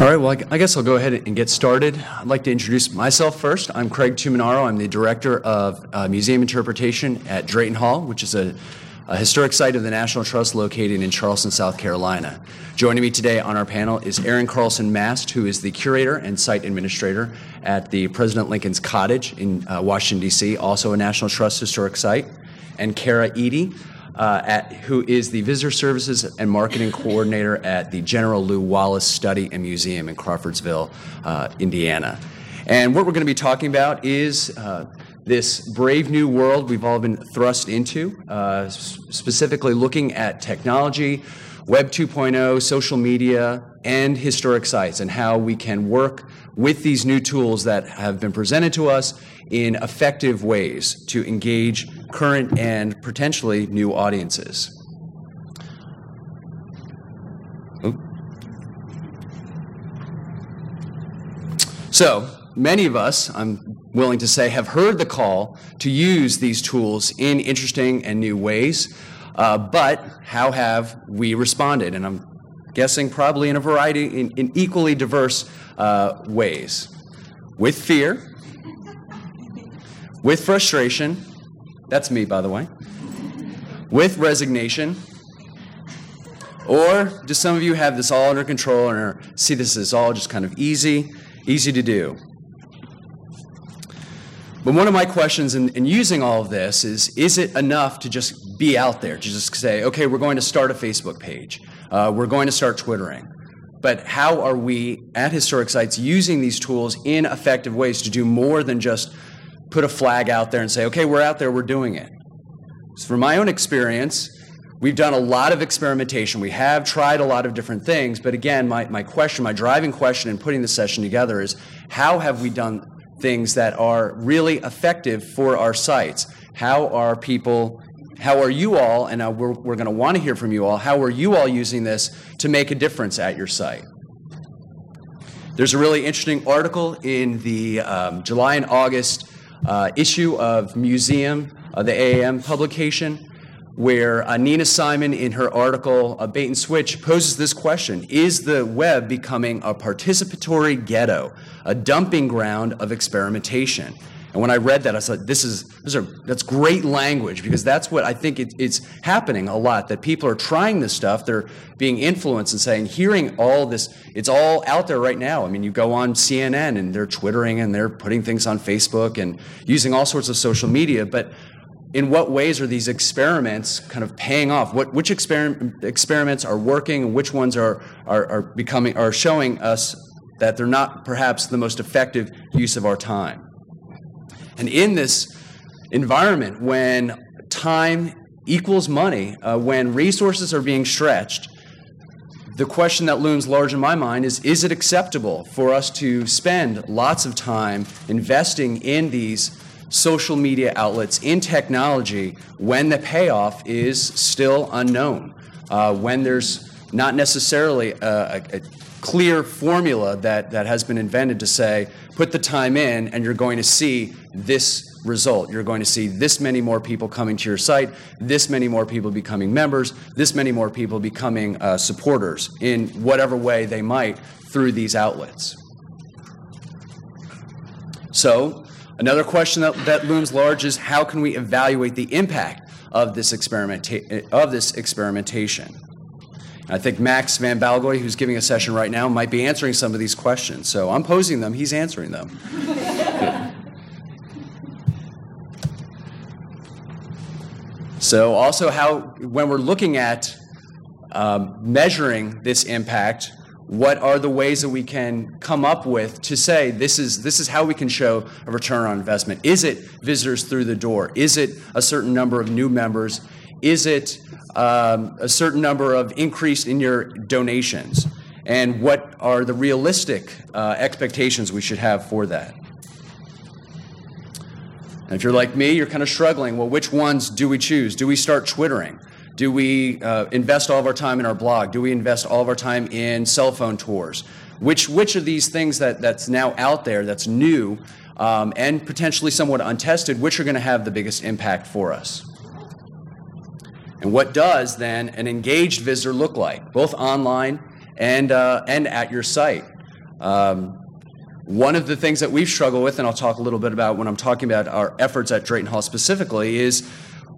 All right, well, I guess I'll go ahead and get started. I'd like to introduce myself first. I'm Craig Tuminaro. I'm the Director of uh, Museum Interpretation at Drayton Hall, which is a, a, historic site of the National Trust located in Charleston, South Carolina. Joining me today on our panel is Erin Carlson Mast, who is the Curator and Site Administrator at the President Lincoln's Cottage in uh, Washington, D.C., also a National Trust historic site, and Kara Eady, uh, at, who is the Visitor Services and Marketing Coordinator at the General Lew Wallace Study and Museum in Crawfordsville, uh, Indiana. And what we're going to be talking about is uh, this brave new world we've all been thrust into, uh, specifically looking at technology, Web 2.0, social media, and historic sites, and how we can work with these new tools that have been presented to us in effective ways to engage current and potentially new audiences. So, many of us, I'm willing to say, have heard the call to use these tools in interesting and new ways. Uh, but how have we responded? And I'm guessing probably in a variety, in, in equally diverse uh, ways. With fear, with frustration, that's me, by the way, with resignation, or do some of you have this all under control and are, see this as all just kind of easy, easy to do? But one of my questions in, in, using all of this is is it enough to just be out there, to just say, okay, we're going to start a Facebook page, uh, we're going to start Twittering? But how are we at historic sites using these tools in effective ways to do more than just put a flag out there and say, okay, we're out there, we're doing it? So from my own experience, we've done a lot of experimentation. We have tried a lot of different things. But again, my, my question, my driving question in putting the session together is how have we done things that are really effective for our sites? How are people how are you all, and uh, we're, we're going to want to hear from you all, how are you all using this to make a difference at your site? There's a really interesting article in the um, July and August uh, issue of Museum, uh, the AAM publication, where uh, Nina Simon, in her article uh, Bait and Switch, poses this question Is the web becoming a participatory ghetto, a dumping ground of experimentation? And when I read that, I said, "This is are that's great language because that's what I think it, it's happening a lot. That people are trying this stuff, they're being influenced and saying, hearing all this, it's all out there right now. I mean, you go on CNN and they're twittering and they're putting things on Facebook and using all sorts of social media, but in what ways are these experiments kind of paying off? What, which exper- experiments are working and which ones are, are, are becoming are showing us that they're not perhaps the most effective use of our time? And in this environment, when time equals money, uh, when resources are being stretched, the question that looms large in my mind is Is it acceptable for us to spend lots of time investing in these social media outlets, in technology, when the payoff is still unknown? Uh, when there's not necessarily a, a, a clear formula that, that has been invented to say, put the time in and you're going to see this result. You're going to see this many more people coming to your site, this many more people becoming members, this many more people becoming uh, supporters in whatever way they might through these outlets. So, another question that, that looms large is how can we evaluate the impact of this, experimenta- of this experimentation? I think Max Van Balgooy, who's giving a session right now, might be answering some of these questions. So I'm posing them, he's answering them. so, also, how, when we're looking at um, measuring this impact, what are the ways that we can come up with to say this is this is how we can show a return on investment is it visitors through the door is it a certain number of new members is it um, a certain number of increase in your donations? And what are the realistic uh, expectations we should have for that? And if you're like me, you're kind of struggling. Well, which ones do we choose? Do we start twittering? Do we uh, invest all of our time in our blog? Do we invest all of our time in cell phone tours? Which, which of these things that, that's now out there, that's new, um, and potentially somewhat untested, which are going to have the biggest impact for us? And what does then an engaged visitor look like, both online and, uh, and at your site? Um, one of the things that we've struggled with, and I'll talk a little bit about when I'm talking about our efforts at Drayton Hall specifically, is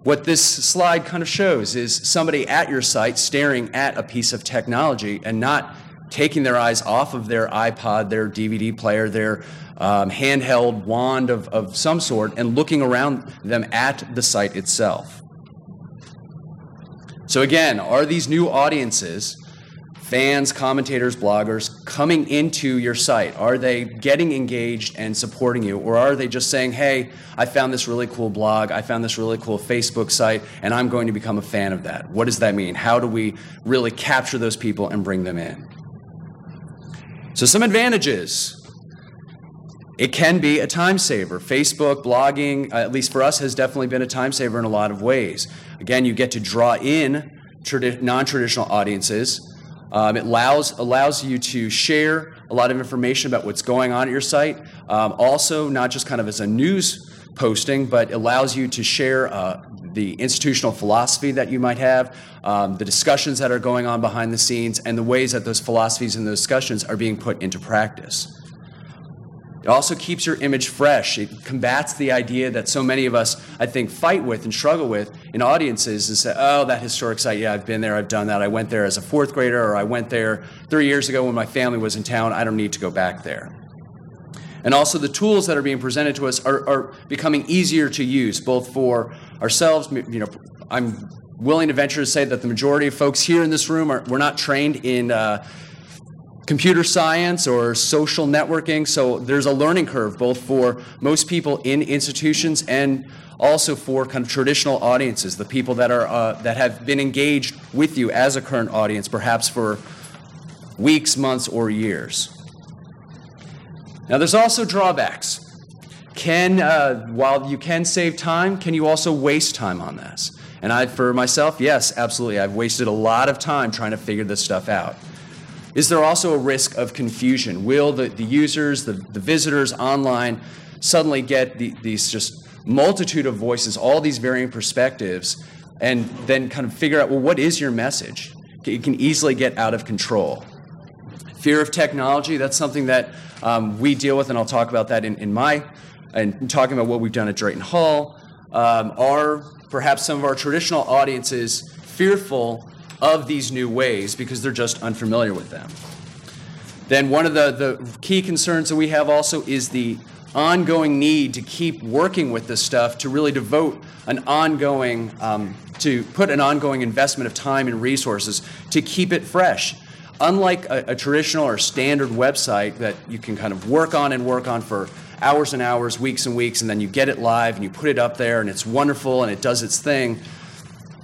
what this slide kind of shows is somebody at your site staring at a piece of technology and not taking their eyes off of their iPod, their DVD player, their um, handheld wand of, of some sort, and looking around them at the site itself. So, again, are these new audiences, fans, commentators, bloggers, coming into your site? Are they getting engaged and supporting you? Or are they just saying, hey, I found this really cool blog, I found this really cool Facebook site, and I'm going to become a fan of that? What does that mean? How do we really capture those people and bring them in? So, some advantages. It can be a time saver. Facebook, blogging, uh, at least for us, has definitely been a time saver in a lot of ways. Again, you get to draw in tradi- non traditional audiences. Um, it allows, allows you to share a lot of information about what's going on at your site. Um, also, not just kind of as a news posting, but allows you to share uh, the institutional philosophy that you might have, um, the discussions that are going on behind the scenes, and the ways that those philosophies and those discussions are being put into practice. It also keeps your image fresh. It combats the idea that so many of us, I think, fight with and struggle with in audiences and say, oh, that historic site, yeah, I've been there, I've done that. I went there as a fourth grader, or I went there three years ago when my family was in town. I don't need to go back there. And also, the tools that are being presented to us are, are becoming easier to use, both for ourselves. You know, I'm willing to venture to say that the majority of folks here in this room are we're not trained in uh, computer science or social networking. So there's a learning curve both for most people in institutions and also for kind of traditional audiences, the people that are uh, that have been engaged with you as a current audience, perhaps for weeks, months, or years. Now, there's also drawbacks. Can, uh, while you can save time, can you also waste time on this? And I, for myself, yes, absolutely. I've wasted a lot of time trying to figure this stuff out. Is there also a risk of confusion? Will the, the users, the, the visitors online suddenly get the, these just multitude of voices, all these varying perspectives, and then kind of figure out, well, what is your message? It can easily get out of control. Fear of technology, that's something that um, we deal with, and I'll talk about that in, in my, and talking about what we've done at Drayton Hall. Um, are perhaps some of our traditional audiences fearful of these new ways because they're just unfamiliar with them. Then, one of the, the key concerns that we have also is the ongoing need to keep working with this stuff to really devote an ongoing, um, to put an ongoing investment of time and resources to keep it fresh. Unlike a, a traditional or standard website that you can kind of work on and work on for hours and hours, weeks and weeks, and then you get it live and you put it up there and it's wonderful and it does its thing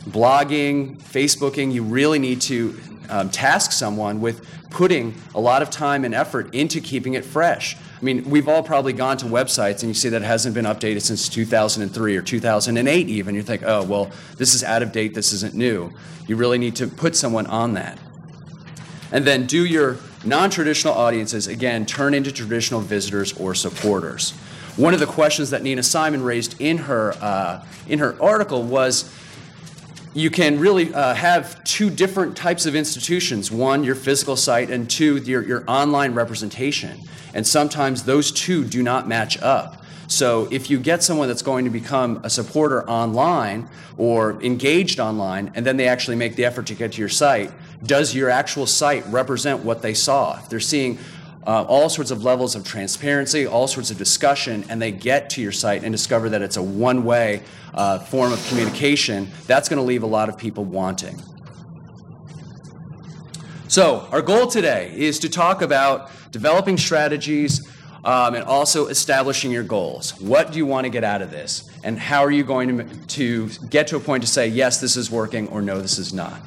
blogging, Facebooking, you really need to um, task someone with putting a lot of time and effort into keeping it fresh. I mean, we've all probably gone to websites and you see that hasn't been updated since 2003 or 2008 even. You think, oh, well, this is out of date, this isn't new. You really need to put someone on that. And then do your non traditional audiences, again, turn into traditional visitors or supporters. One of the questions that Nina Simon raised in her, uh, in her article was you can really uh, have two different types of institutions one, your physical site, and two, your, your online representation. And sometimes those two do not match up. So if you get someone that's going to become a supporter online or engaged online, and then they actually make the effort to get to your site, does your actual site represent what they saw? If they're seeing uh, all sorts of levels of transparency, all sorts of discussion, and they get to your site and discover that it's a one way uh, form of communication, that's going to leave a lot of people wanting. So, our goal today is to talk about developing strategies um, and also establishing your goals. What do you want to get out of this? And how are you going to, to get to a point to say, yes, this is working, or no, this is not?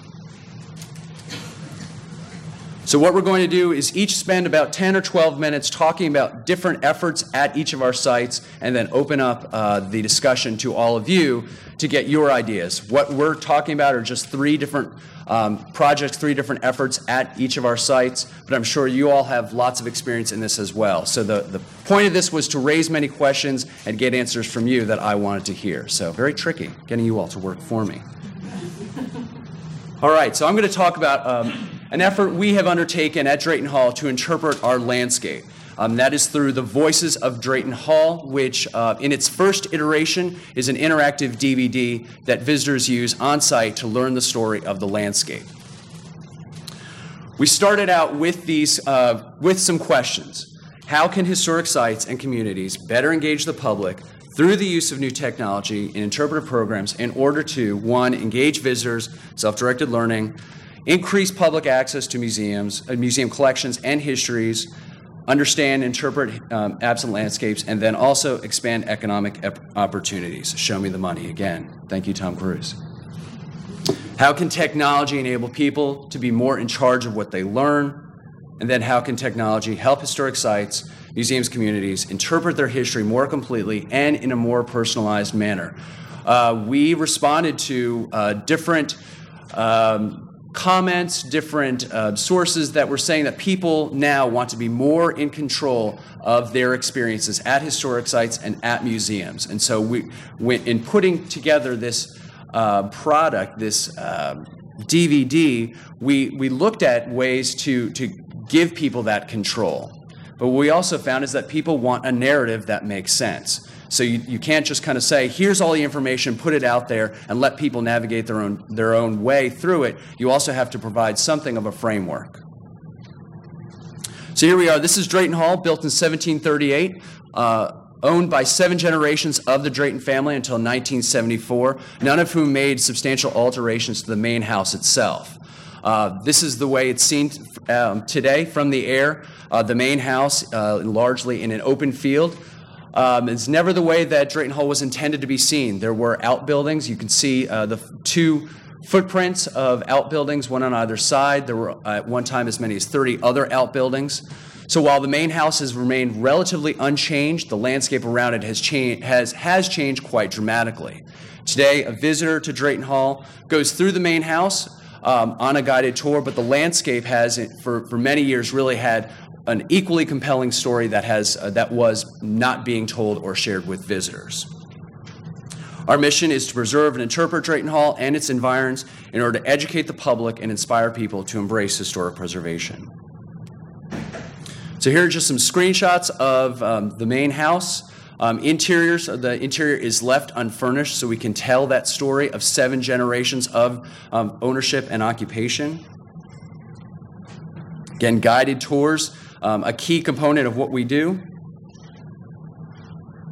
So, what we're going to do is each spend about 10 or 12 minutes talking about different efforts at each of our sites and then open up uh, the discussion to all of you to get your ideas. What we're talking about are just three different um, projects, three different efforts at each of our sites, but I'm sure you all have lots of experience in this as well. So, the, the point of this was to raise many questions and get answers from you that I wanted to hear. So, very tricky getting you all to work for me. All right, so I'm going to talk about. Um, an effort we have undertaken at Drayton Hall to interpret our landscape. Um, that is through the Voices of Drayton Hall, which uh, in its first iteration is an interactive DVD that visitors use on site to learn the story of the landscape. We started out with these uh, with some questions. How can historic sites and communities better engage the public through the use of new technology and interpretive programs in order to one engage visitors, self-directed learning, increase public access to museums, uh, museum collections and histories, understand, interpret um, absent landscapes, and then also expand economic ep- opportunities. Show me the money again. Thank you, Tom Cruise. How can technology enable people to be more in charge of what they learn? And then how can technology help historic sites, museums, communities interpret their history more completely and in a more personalized manner? Uh, we responded to uh, different um, comments, different uh, sources that were saying that people now want to be more in control of their experiences at historic sites and at museums. And so we, went in putting together this uh, product, this um, DVD, we, we looked at ways to, to give people that control. But what we also found is that people want a narrative that makes sense. So you, you can't just kind of say, here's all the information, put it out there, and let people navigate their own, their own way through it. You also have to provide something of a framework. So here we are. This is Drayton Hall, built in 1738. Uh, owned by seven generations of the Drayton family until 1974, none of whom made substantial alterations to the main house itself. Uh, this is the way it's seen um, today from the air. Uh, the main house, uh, largely in an open field, um, it's never the way that Drayton Hall was intended to be seen. There were outbuildings. You can see uh, the two footprints of outbuildings, one on either side. There were at one time as many as 30 other outbuildings. So while the main house has remained relatively unchanged, the landscape around it has, changed, has, has changed quite dramatically. Today, a visitor to Drayton Hall goes through the main house um, on a guided tour, but the landscape has, for, for many years, really had an equally compelling story that, has, uh, that was not being told or shared with visitors. Our mission is to preserve and interpret Drayton Hall and its environs in order to educate the public and inspire people to embrace historic preservation. So here are just some screenshots of um, the main house. Um, interiors, the interior is left unfurnished so we can tell that story of seven generations of um, ownership and occupation. Again, guided tours um, a key component of what we do.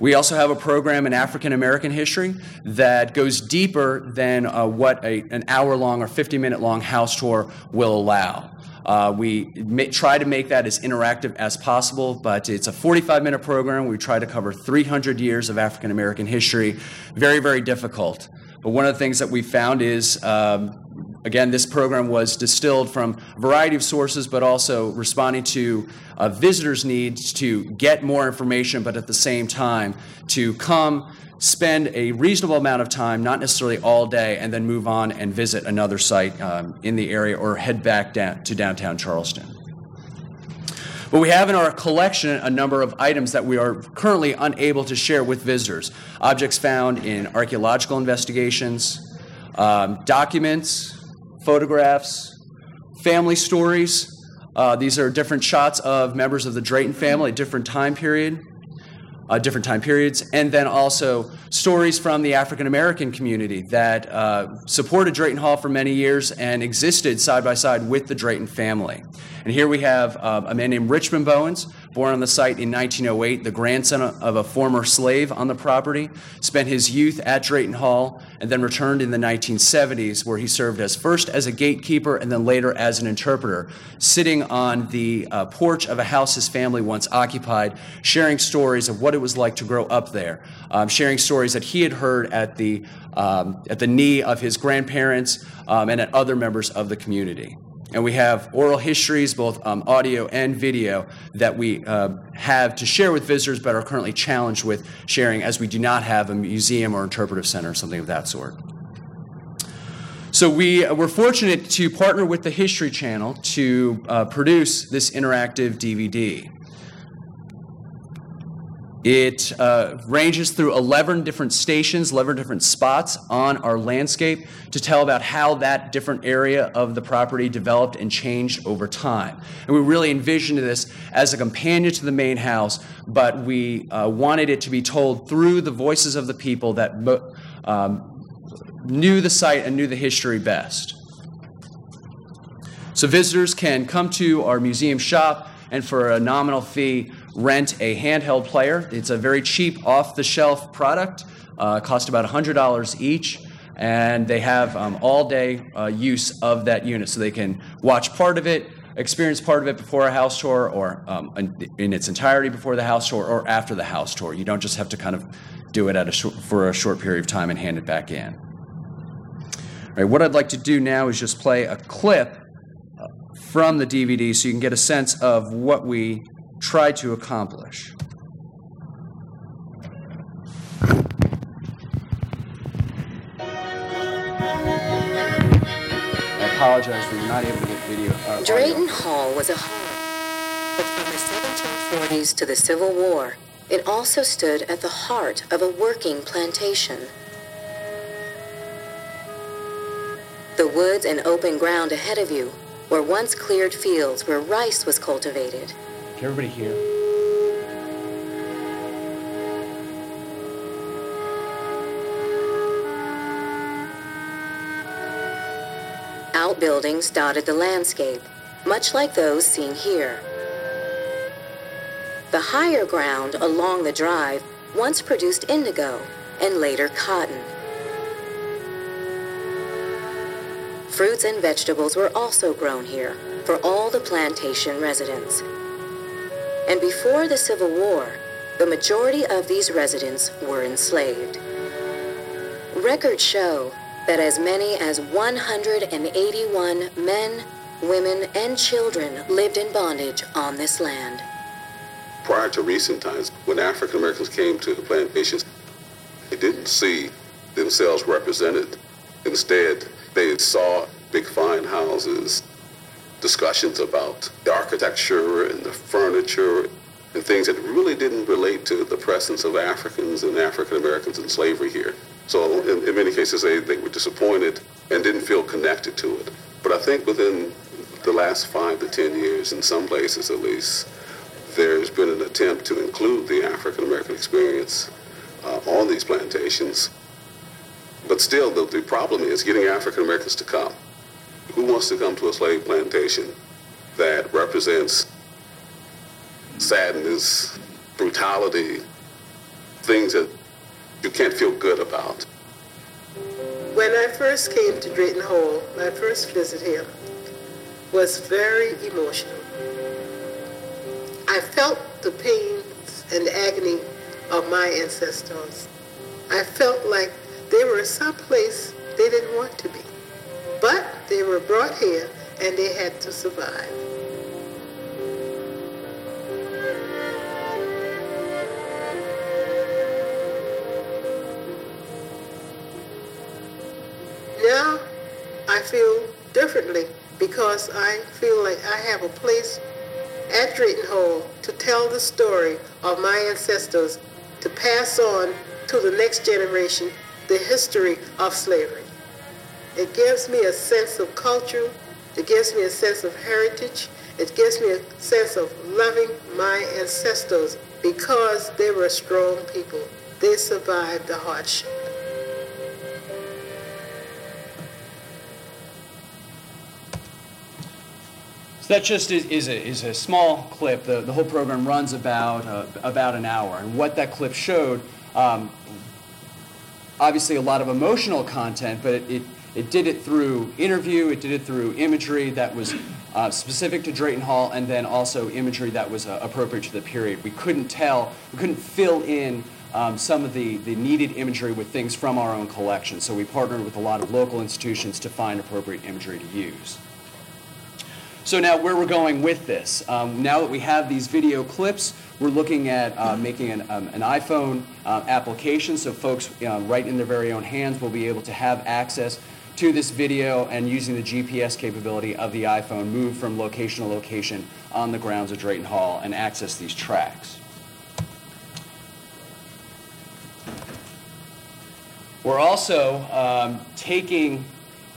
We also have a program in African American history that goes deeper than uh, what a, an hour long or 50 minute long house tour will allow. Uh, we try to make that as interactive as possible, but it's a 45 minute program. We try to cover 300 years of African American history. Very, very difficult. But one of the things that we found is um, Again, this program was distilled from a variety of sources, but also responding to uh, visitors' needs to get more information, but at the same time to come, spend a reasonable amount of time, not necessarily all day, and then move on and visit another site um, in the area or head back down to downtown Charleston. But we have in our collection a number of items that we are currently unable to share with visitors. Objects found in archaeological investigations, um, documents, photographs, family stories. Uh, these are different shots of members of the Drayton family different time period, uh, different time periods, and then also stories from the African American community that uh, supported Drayton Hall for many years and existed side by side with the Drayton family. And here we have uh, a man named Richmond Bowens, born on the site in 1908, the grandson of a former slave on the property, spent his youth at Drayton Hall, and then returned in the 1970s, where he served as first as a gatekeeper and then later as an interpreter, sitting on the uh, porch of a house his family once occupied, sharing stories of what it was like to grow up there, um, sharing stories that he had heard at the, um, at the knee of his grandparents um, and at other members of the community. And we have oral histories, both um, audio and video, that we uh, have to share with visitors, but are currently challenged with sharing as we do not have a museum or interpretive center or something of that sort. So we uh, were fortunate to partner with the History Channel to uh, produce this interactive DVD. It uh, ranges through 11 different stations, 11 different spots on our landscape to tell about how that different area of the property developed and changed over time. And we really envisioned this as a companion to the main house, but we uh, wanted it to be told through the voices of the people that um, knew the site and knew the history best. So visitors can come to our museum shop and for a nominal fee, rent a handheld player. It's a very cheap, off the shelf product, uh, cost about $100 each. And they have um, all day uh, use of that unit. So they can watch part of it, experience part of it before a house tour, or um, in, its entirety before the house tour, or after the house tour. You don't just have to kind of do it at a short, for a short period of time and hand it back in. All right, what I'd like to do now is just play a clip from the DVD so you can get a sense of what we tried to accomplish. I apologize for not able to get video. Uh, Drayton Hall was a home, but from the 1740s to the Civil War, it also stood at the heart of a working plantation. The woods and open ground ahead of you were once cleared fields where rice was cultivated. Can everybody hear? Outbuildings dotted the landscape, much like those seen here. The higher ground along the drive once produced indigo and later cotton. Fruits and vegetables were also grown here for all the plantation residents. And before the Civil War, the majority of these residents were enslaved. Records show that as many as 181 men, women, and children lived in bondage on this land. Prior to recent times, when African Americans came to the plantations, they didn't see themselves represented. Instead, they saw big fine houses, discussions about the architecture and the furniture and things that really didn't relate to the presence of Africans and African Americans in slavery here. So in, in, many cases, they, they were disappointed and didn't feel connected to it. But I think within the last five to ten years, in some places at least, there's been an attempt to include the African American experience uh, on these plantations but still, the, the problem is getting African Americans to come. Who wants to come to a slave plantation that represents sadness, brutality, things that you can't feel good about? When I first came to Drayton Hall, my first visit here was very emotional. I felt the pains and the agony of my ancestors. I felt like they were someplace they didn't want to be. But they were brought here and they had to survive. Now I feel differently because I feel like I have a place at Drayton Hall to tell the story of my ancestors to pass on to the next generation the history of slavery. It gives me a sense of culture. It gives me a sense of heritage. It gives me a sense of loving my ancestors because they were strong people. They survived the hardship. So that just is, is, a, is a small clip. The, the whole program runs about, uh, about an hour. And what that clip showed um, obviously a lot of emotional content, but it, it, it did it through interview, it did it through imagery that was uh, specific to Drayton Hall, and then also imagery that was uh, appropriate to the period. We couldn't tell, we couldn't fill in um, some of the, the needed imagery with things from our own collection, so we partnered with a lot of local institutions to find appropriate imagery to use. So now where we're going with this, um, now that we have these video clips, we're looking at uh, making an, um, an iPhone uh, application so folks uh, right in their very own hands will be able to have access to this video and using the GPS capability of the iPhone, move from location to location on the grounds of Drayton Hall and access these tracks. We're also um, taking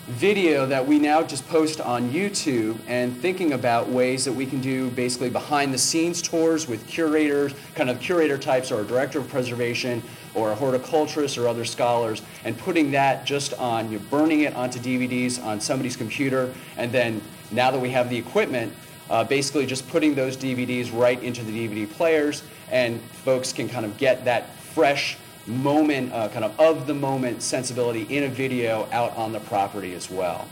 video that we now just post on YouTube and thinking about ways that we can do basically behind the scenes tours with curators, kind of curator types or director of preservation or a horticulturist or other scholars and putting that just on, you're burning it onto DVDs on somebody's computer and then now that we have the equipment, uh, basically just putting those DVDs right into the DVD players and folks can kind of get that fresh moment, uh, kind of of the moment sensibility in a video out on the property as well.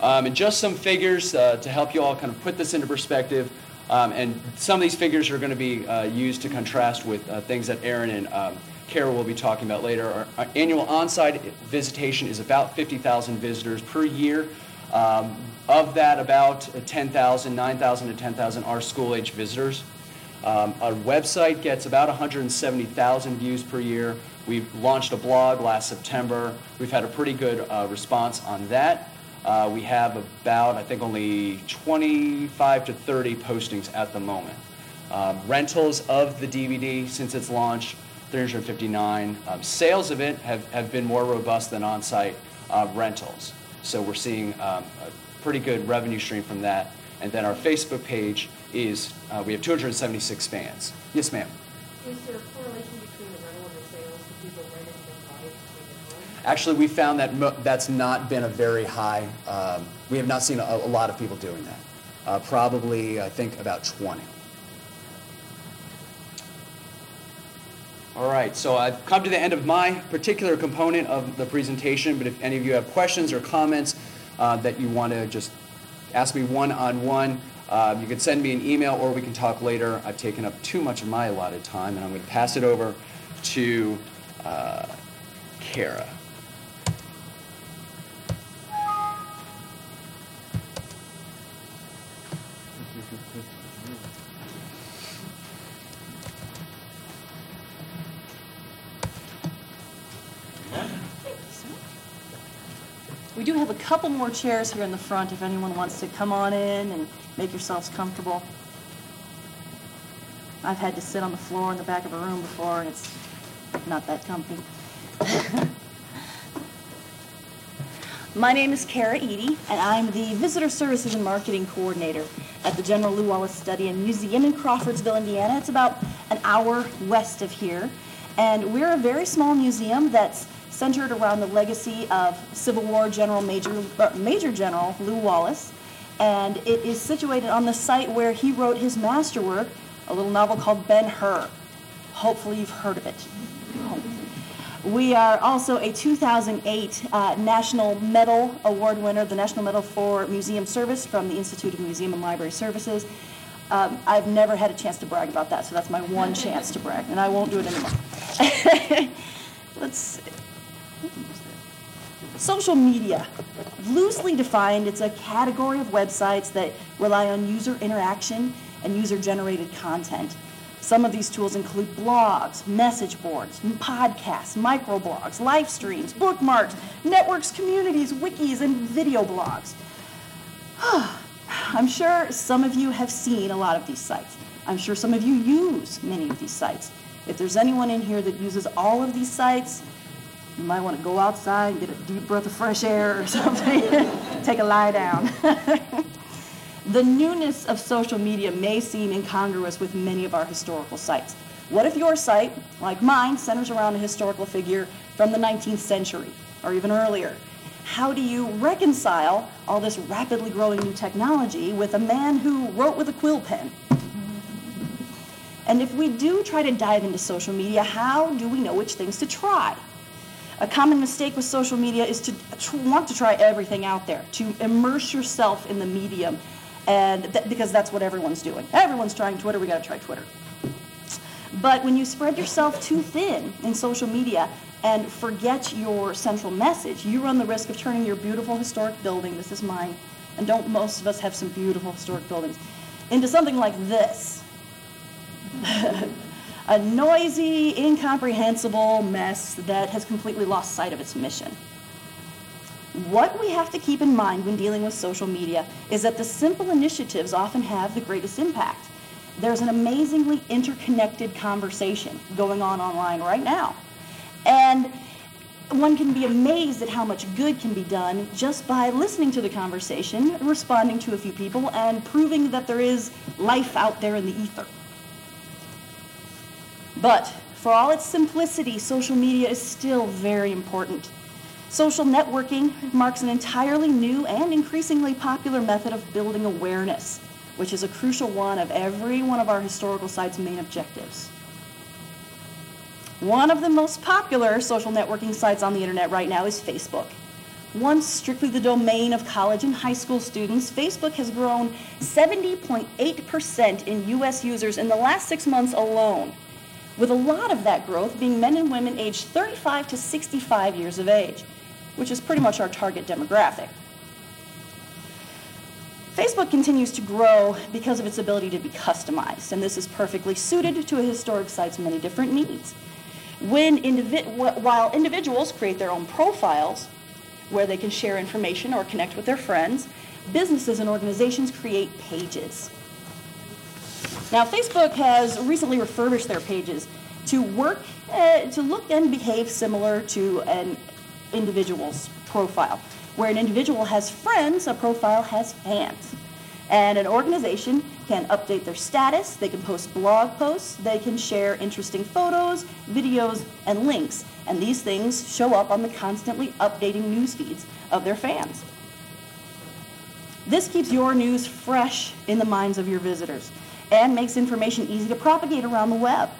Um, and just some figures uh, to help you all kind of put this into perspective. Um, and some of these figures are going to be uh, used to contrast with uh, things that Erin and um, Kara will be talking about later. Our, our annual on-site visitation is about 50,000 visitors per year. Um, of that, about 10,000, 9,000 to 10,000 are school-age visitors. Um, our website gets about 170,000 views per year. We launched a blog last September. We've had a pretty good uh, response on that. Uh, we have about, I think, only 25 to 30 postings at the moment. Um, rentals of the DVD since its launch, 359. Um, sales of it have, have been more robust than on site uh, rentals. So we're seeing um, a pretty good revenue stream from that. And then our Facebook page is uh, we have 276 fans. Yes, ma'am. Is there a correlation between the rental and the sales? Do people rent it and then buy it to take it home? Actually, we found that mo- that's not been a very high. Um, we have not seen a, a lot of people doing that. Uh, probably, I think, about 20. All right, so I've come to the end of my particular component of the presentation, but if any of you have questions or comments uh, that you want to just ask me one on one, you can send me an email or we can talk later. I've taken up too much of my allotted time, and I'm going to pass it over to uh, Kara. We do have a couple more chairs here in the front if anyone wants to come on in and make yourselves comfortable. I've had to sit on the floor in the back of a room before, and it's not that comfy. My name is Kara Eady, and I'm the Visitor Services and Marketing Coordinator at the General Lew Wallace Study and Museum in Crawfordsville, Indiana. It's about an hour west of here, and we're a very small museum that's centered around the legacy of Civil War General Major, uh, Major General Lew Wallace, and it is situated on the site where he wrote his masterwork, a little novel called Ben Hur. Hopefully, you've heard of it. We are also a 2008 uh, National Medal Award winner, the National Medal for Museum Service from the Institute of Museum and Library Services. Um, I've never had a chance to brag about that, so that's my one chance to brag, and I won't do it anymore. Let's. Social media. Loosely defined, it's a category of websites that rely on user interaction and user generated content. Some of these tools include blogs, message boards, podcasts, microblogs, live streams, bookmarks, networks, communities, wikis, and video blogs. I'm sure some of you have seen a lot of these sites. I'm sure some of you use many of these sites. If there's anyone in here that uses all of these sites, you might want to go outside and get a deep breath of fresh air or something. Take a lie down. the newness of social media may seem incongruous with many of our historical sites. What if your site, like mine, centers around a historical figure from the 19th century or even earlier? How do you reconcile all this rapidly growing new technology with a man who wrote with a quill pen? And if we do try to dive into social media, how do we know which things to try? A common mistake with social media is to want to try everything out there, to immerse yourself in the medium, and th- because that's what everyone's doing. Everyone's trying Twitter, we got to try Twitter. But when you spread yourself too thin in social media and forget your central message, you run the risk of turning your beautiful historic building, this is mine, and don't most of us have some beautiful historic buildings, into something like this. a noisy, incomprehensible mess that has completely lost sight of its mission. What we have to keep in mind when dealing with social media is that the simple initiatives often have the greatest impact. there's an amazingly interconnected conversation going on online right now. And one can be amazed at how much good can be done just by listening to the conversation, responding to a few people, and proving that there is life out there in the ether. But for all its simplicity, social media is still very important. Social networking marks an entirely new and increasingly popular method of building awareness, which is a crucial one of every one of our historical sites' main objectives. One of the most popular social networking sites on the internet right now is Facebook. Once strictly the domain of college and high school students, Facebook has grown 70.8% in US users in the last six months alone, with a lot of that growth being men and women aged 35 to 65 years of age, which is pretty much our target demographic. Facebook continues to grow because of its ability to be customized, and this is perfectly suited to a historic site's many different needs. When indivi- while individuals create their own profiles, where they can share information or connect with their friends, businesses and organizations create pages. Now, Facebook has recently refurbished their pages to work, uh, to look and behave similar to an individual's profile. Where an individual has friends, a profile has fans. And an organization can update their status, they can post blog posts, they can share interesting photos, videos, and links. And these things show up on the constantly updating news feeds of their fans. This keeps your news fresh in the minds of your visitors and makes information easy to propagate around the web.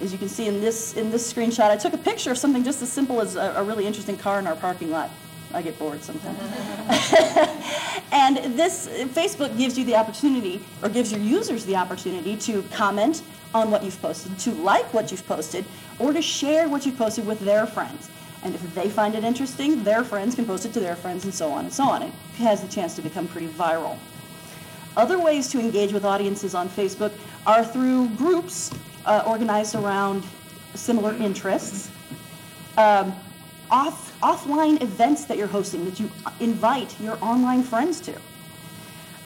As you can see in this, in this screenshot, I took a picture of something just as simple as a, a really interesting car in our parking lot. I get bored sometimes. and this Facebook gives you the opportunity, or gives your users the opportunity to comment on what you've posted, to like what you've posted, or to share what you've posted with their friends. And if they find it interesting, their friends can post it to their friends, and so on and so on. It has the chance to become pretty viral. Other ways to engage with audiences on Facebook are through groups uh, organized around similar interests. Um, off, offline events that you're hosting that you invite your online friends to.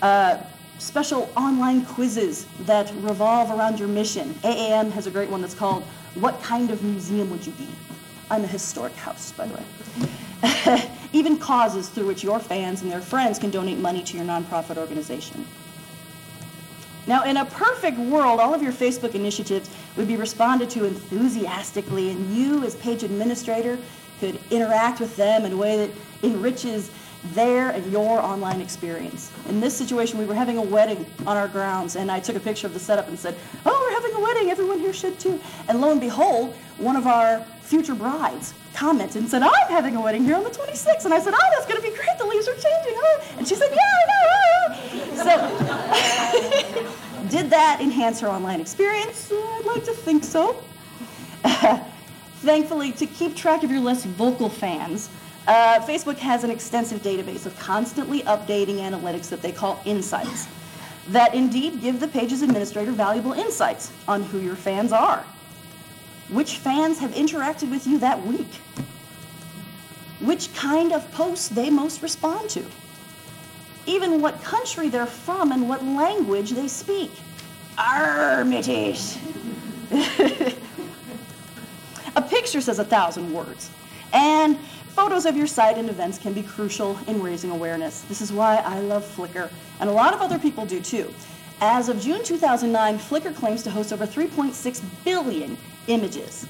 Uh, special online quizzes that revolve around your mission. AAM has a great one that's called What Kind of Museum Would You Be? I'm a historic house, by the way. Even causes through which your fans and their friends can donate money to your nonprofit organization. Now, in a perfect world, all of your Facebook initiatives would be responded to enthusiastically, and you, as page administrator, could interact with them in a way that enriches their and your online experience. In this situation, we were having a wedding on our grounds, and I took a picture of the setup and said, Oh, we're having a wedding. Everyone here should too. And lo and behold, one of our future brides commented and said, I'm having a wedding here on the 26th. And I said, Oh, that's going to be great. The leaves are changing. And she said, Yeah, I know. So, did that enhance her online experience? I'd like to think so. Thankfully, to keep track of your less vocal fans, uh, Facebook has an extensive database of constantly updating analytics that they call insights, that indeed give the page's administrator valuable insights on who your fans are, which fans have interacted with you that week, which kind of posts they most respond to, even what country they're from and what language they speak. Armitage. A picture says a thousand words. And photos of your site and events can be crucial in raising awareness. This is why I love Flickr, and a lot of other people do too. As of June 2009, Flickr claims to host over 3.6 billion images.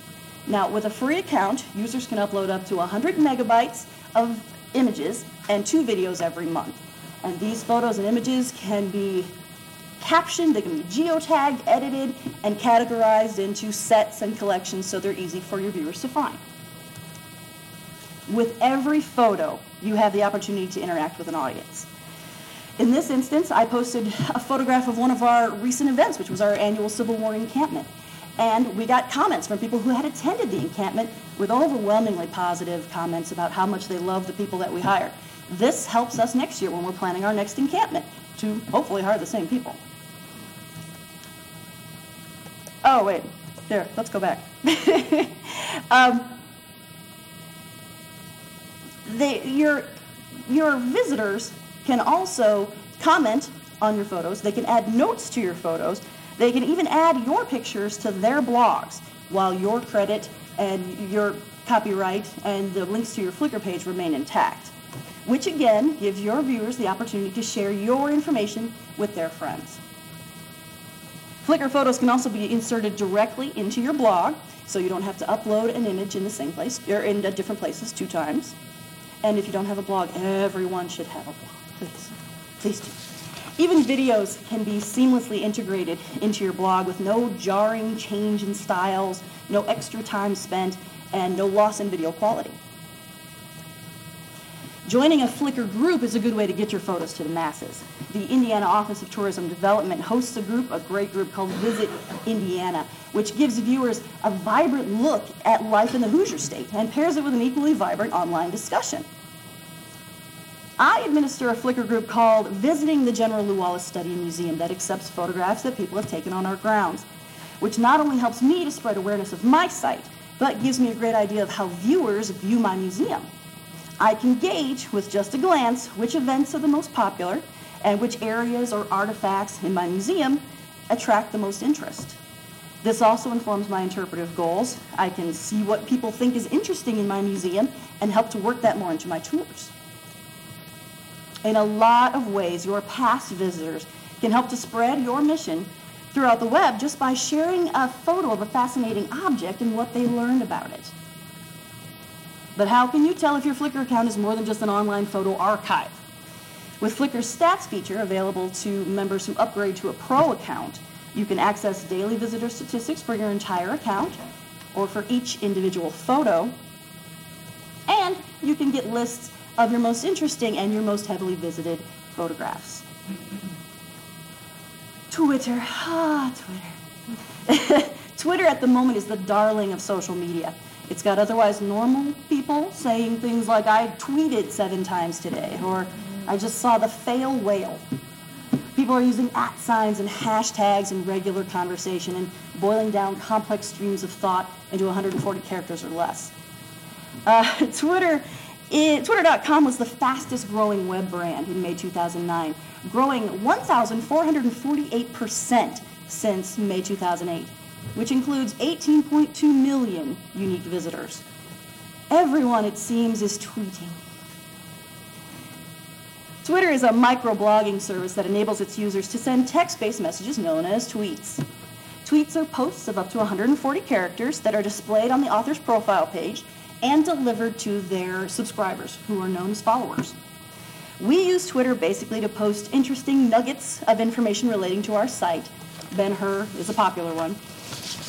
Now, with a free account, users can upload up to 100 megabytes of images and two videos every month. And these photos and images can be captioned, they can be geotagged, edited, and categorized into sets and collections so they're easy for your viewers to find. With every photo, you have the opportunity to interact with an audience. In this instance, I posted a photograph of one of our recent events, which was our annual Civil War encampment. And we got comments from people who had attended the encampment with overwhelmingly positive comments about how much they love the people that we hired. This helps us next year when we're planning our next encampment to hopefully hire the same people. Oh, wait. There, let's go back. um, they, your, your visitors can also comment on your photos. They can add notes to your photos. They can even add your pictures to their blogs while your credit and your copyright and the links to your Flickr page remain intact, which again gives your viewers the opportunity to share your information with their friends. Flickr photos can also be inserted directly into your blog, so you don't have to upload an image in the same place or in different places two times. And if you don't have a blog, everyone should have a blog. Please, please do. Even videos can be seamlessly integrated into your blog with no jarring change in styles, no extra time spent, and no loss in video quality. Joining a Flickr group is a good way to get your photos to the masses. The Indiana Office of Tourism Development hosts a group, a great group called Visit Indiana, which gives viewers a vibrant look at life in the Hoosier State and pairs it with an equally vibrant online discussion. I administer a Flickr group called Visiting the General Lew Wallace Study and Museum that accepts photographs that people have taken on our grounds, which not only helps me to spread awareness of my site, but gives me a great idea of how viewers view my museum. I can gauge with just a glance which events are the most popular and which areas or artifacts in my museum attract the most interest. This also informs my interpretive goals. I can see what people think is interesting in my museum and help to work that more into my tours. In a lot of ways, your past visitors can help to spread your mission throughout the web just by sharing a photo of a fascinating object and what they learned about it. But how can you tell if your Flickr account is more than just an online photo archive? With Flickr's stats feature available to members who upgrade to a pro account, you can access daily visitor statistics for your entire account or for each individual photo. And you can get lists of your most interesting and your most heavily visited photographs. Twitter. Ah, Twitter. Twitter at the moment is the darling of social media. It's got otherwise normal people saying things like, I tweeted seven times today, or I just saw the fail whale. People are using at signs and hashtags in regular conversation and boiling down complex streams of thought into 140 characters or less. Uh, Twitter, it, Twitter.com was the fastest growing web brand in May 2009, growing 1,448% since May 2008 which includes 18.2 million unique visitors. Everyone, it seems, is tweeting. Twitter is a microblogging service that enables its users to send text-based messages known as tweets. Tweets are posts of up to 140 characters that are displayed on the author's profile page and delivered to their subscribers, who are known as followers. We use Twitter basically to post interesting nuggets of information relating to our site. Ben-Hur is a popular one.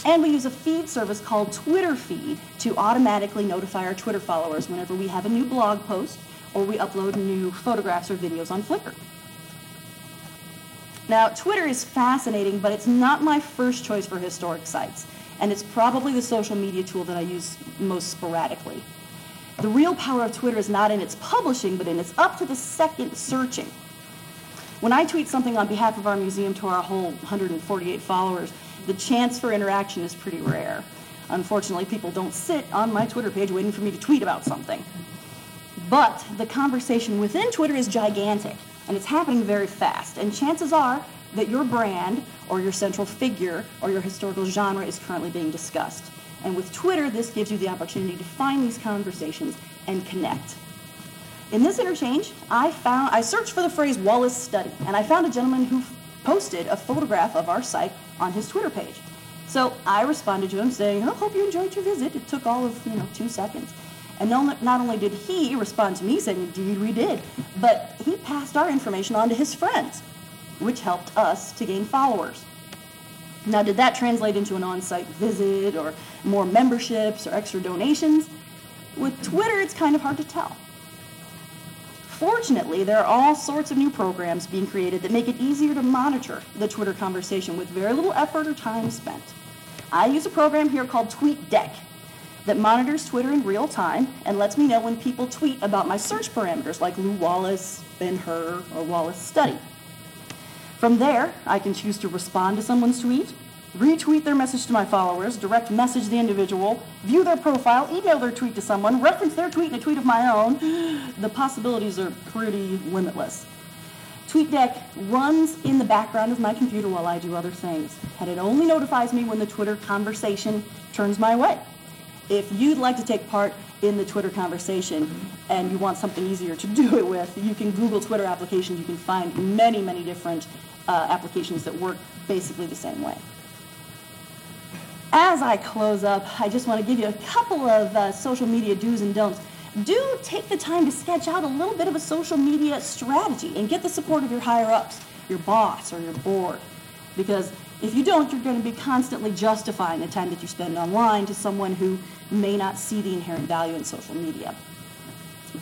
And we use a feed service called Twitter Feed to automatically notify our Twitter followers whenever we have a new blog post or we upload new photographs or videos on Flickr. Now, Twitter is fascinating, but it's not my first choice for historic sites, and it's probably the social media tool that I use most sporadically. The real power of Twitter is not in its publishing, but in its up to the second searching. When I tweet something on behalf of our museum to our whole 148 followers, the chance for interaction is pretty rare. Unfortunately, people don't sit on my Twitter page waiting for me to tweet about something. But the conversation within Twitter is gigantic, and it's happening very fast. And chances are that your brand or your central figure or your historical genre is currently being discussed. And with Twitter, this gives you the opportunity to find these conversations and connect. In this interchange, I found I searched for the phrase Wallace study, and I found a gentleman who posted a photograph of our site on his Twitter page. So I responded to him saying, I oh, hope you enjoyed your visit. It took all of, you know, two seconds. And not only did he respond to me saying, indeed we did, but he passed our information on to his friends, which helped us to gain followers. Now, did that translate into an on-site visit or more memberships or extra donations? With Twitter, it's kind of hard to tell. Fortunately, there are all sorts of new programs being created that make it easier to monitor the Twitter conversation with very little effort or time spent. I use a program here called TweetDeck that monitors Twitter in real time and lets me know when people tweet about my search parameters like Lew Wallace, Ben-Hur, or Wallace Study. From there, I can choose to respond to someone's tweet, retweet their message to my followers, direct message the individual, view their profile, email their tweet to someone, reference their tweet in a tweet of my own. The possibilities are pretty limitless. TweetDeck runs in the background of my computer while I do other things, and it only notifies me when the Twitter conversation turns my way. If you'd like to take part in the Twitter conversation and you want something easier to do it with, you can Google Twitter applications. You can find many, many different uh, applications that work basically the same way. As I close up, I just want to give you a couple of uh, social media do's and don'ts. Do take the time to sketch out a little bit of a social media strategy and get the support of your higher ups, your boss, or your board. Because if you don't, you're going to be constantly justifying the time that you spend online to someone who may not see the inherent value in social media.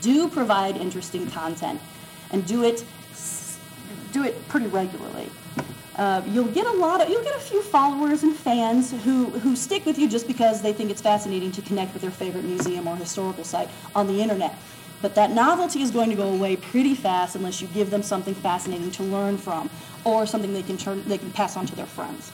Do provide interesting content and do it do it pretty regularly. Uh, you'll get a lot of you'll get a few followers and fans who who stick with you just because they think it's fascinating to connect with their favorite museum or historical site on the internet. But that novelty is going to go away pretty fast unless you give them something fascinating to learn from or something they can turn they can pass on to their friends.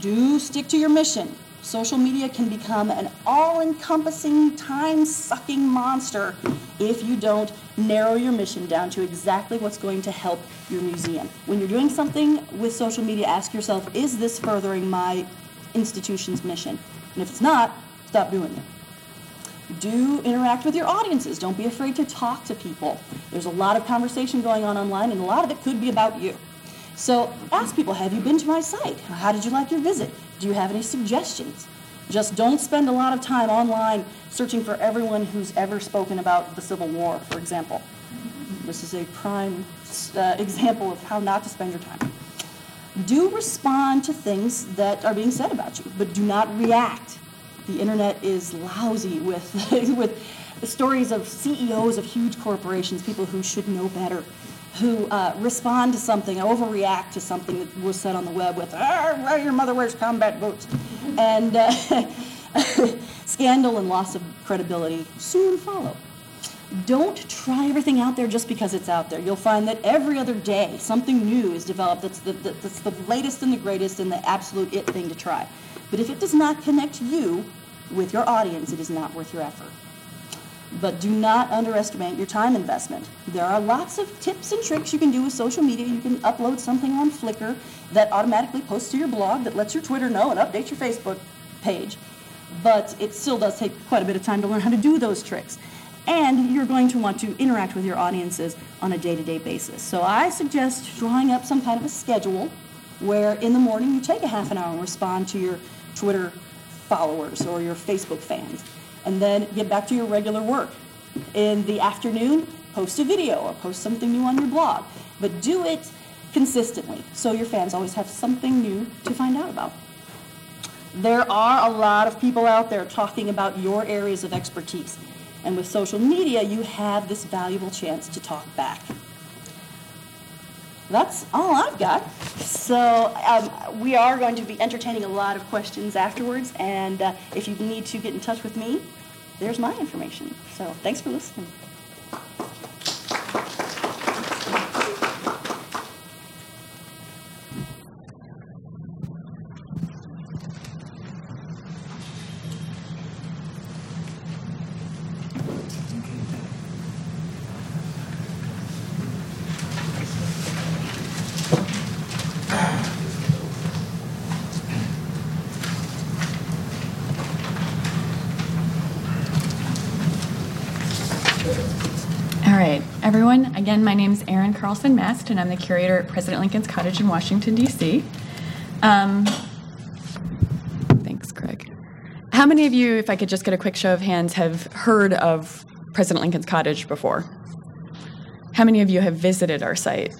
Do stick to your mission. Social media can become an all-encompassing, time-sucking monster if you don't narrow your mission down to exactly what's going to help your museum. When you're doing something with social media, ask yourself, is this furthering my institution's mission? And if it's not, stop doing it. Do interact with your audiences. Don't be afraid to talk to people. There's a lot of conversation going on online, and a lot of it could be about you. So ask people, have you been to my site? How did you like your visit? Do you have any suggestions? Just don't spend a lot of time online searching for everyone who's ever spoken about the Civil War, for example. This is a prime uh, example of how not to spend your time. Do respond to things that are being said about you, but do not react. The internet is lousy with, with stories of CEOs of huge corporations, people who should know better, who uh, respond to something, overreact to something that was said on the web with, ah, your mother wears combat boots. And uh, scandal and loss of credibility soon follow. Don't try everything out there just because it's out there. You'll find that every other day something new is developed that's the, that's the latest and the greatest and the absolute it thing to try. But if it does not connect you with your audience, it is not worth your effort. But do not underestimate your time investment. There are lots of tips and tricks you can do with social media. You can upload something on Flickr that automatically posts to your blog that lets your Twitter know and updates your Facebook page. But it still does take quite a bit of time to learn how to do those tricks. And you're going to want to interact with your audiences on a day to day basis. So I suggest drawing up some kind of a schedule where in the morning you take a half an hour and respond to your Twitter followers or your Facebook fans and then get back to your regular work. In the afternoon, post a video or post something new on your blog, but do it consistently so your fans always have something new to find out about. There are a lot of people out there talking about your areas of expertise, and with social media, you have this valuable chance to talk back. That's all I've got. So um, we are going to be entertaining a lot of questions afterwards, and uh, if you need to get in touch with me, there's my information. So thanks for listening. everyone. Again, my name is Erin Carlson Mast, and I'm the curator at President Lincoln's Cottage in Washington, D.C. Um, thanks, Craig. How many of you, if I could just get a quick show of hands, have heard of President Lincoln's Cottage before? How many of you have visited our site?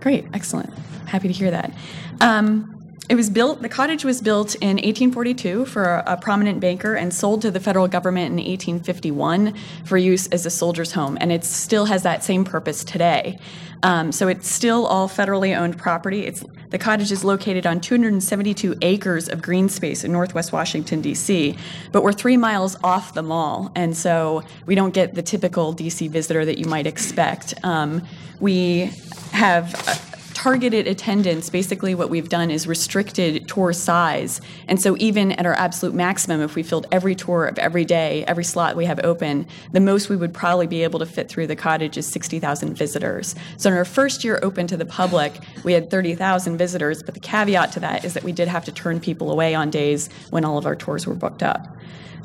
Great, excellent. Happy to hear that. Um, it was built, the cottage was built in 1842 for a, a, prominent banker and sold to the federal government in 1851 for use as a soldier's home. And it still has that same purpose today. Um, so it's still all federally owned property. It's, the cottage is located on 272 acres of green space in northwest Washington, D.C., but we're three miles off the mall. And so we don't get the typical D.C. visitor that you might expect. Um, we have targeted attendance, basically what we've done is restricted tour size. And so even at our absolute maximum, if we filled every tour of every day, every slot we have open, the most we would probably be able to fit through the cottage is 60,000 visitors. So in our first year open to the public, we had 30,000 visitors, but the caveat to that is that we did have to turn people away on days when all of our tours were booked up.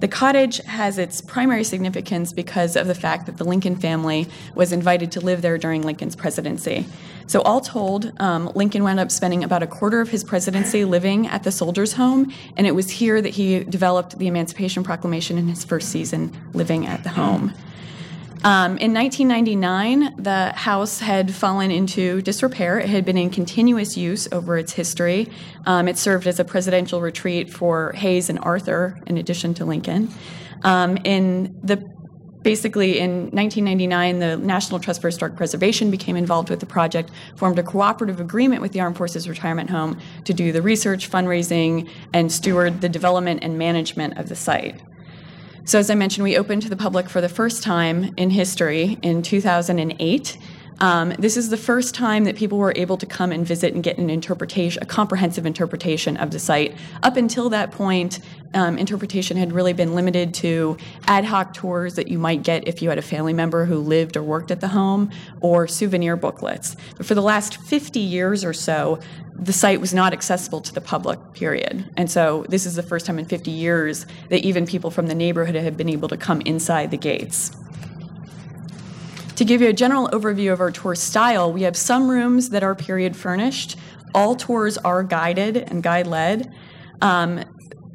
The cottage has its primary significance because of the fact that the Lincoln family was invited to live there during Lincoln's presidency. So, all told, um, Lincoln wound up spending about a quarter of his presidency living at the Soldiers' Home, and it was here that he developed the Emancipation Proclamation in his first season living at the home. Um, in 1999, the house had fallen into disrepair. It had been in continuous use over its history. Um, it served as a presidential retreat for Hayes and Arthur, in addition to Lincoln. Um, in the basically in 1999 the national trust for historic preservation became involved with the project formed a cooperative agreement with the armed forces retirement home to do the research fundraising and steward the development and management of the site so, as I mentioned, we opened to the public for the first time in history in 2008. Um, this is the first time that people were able to come and visit and get an interpretation, a comprehensive interpretation of the site. Up until that point, um, interpretation had really been limited to ad hoc tours that you might get if you had a family member who lived or worked at the home, or souvenir booklets. But for the last 50 years or so, the site was not accessible to the public, period. And so this is the first time in 50 years that even people from the neighborhood have been able to come inside the gates. To give you a general overview of our tour style, we have some rooms that are period furnished. All tours are guided and guide led. Um,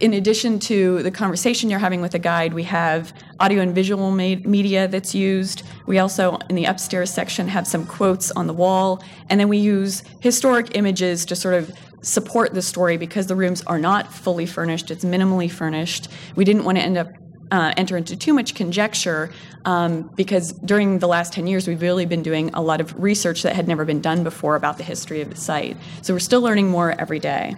in addition to the conversation you're having with a guide, we have audio and visual media that's used. We also, in the upstairs section, have some quotes on the wall. And then we use historic images to sort of support the story because the rooms are not fully furnished, it's minimally furnished. We didn't want to end up uh, enter into too much conjecture um, because during the last 10 years we've really been doing a lot of research that had never been done before about the history of the site. So we're still learning more every day.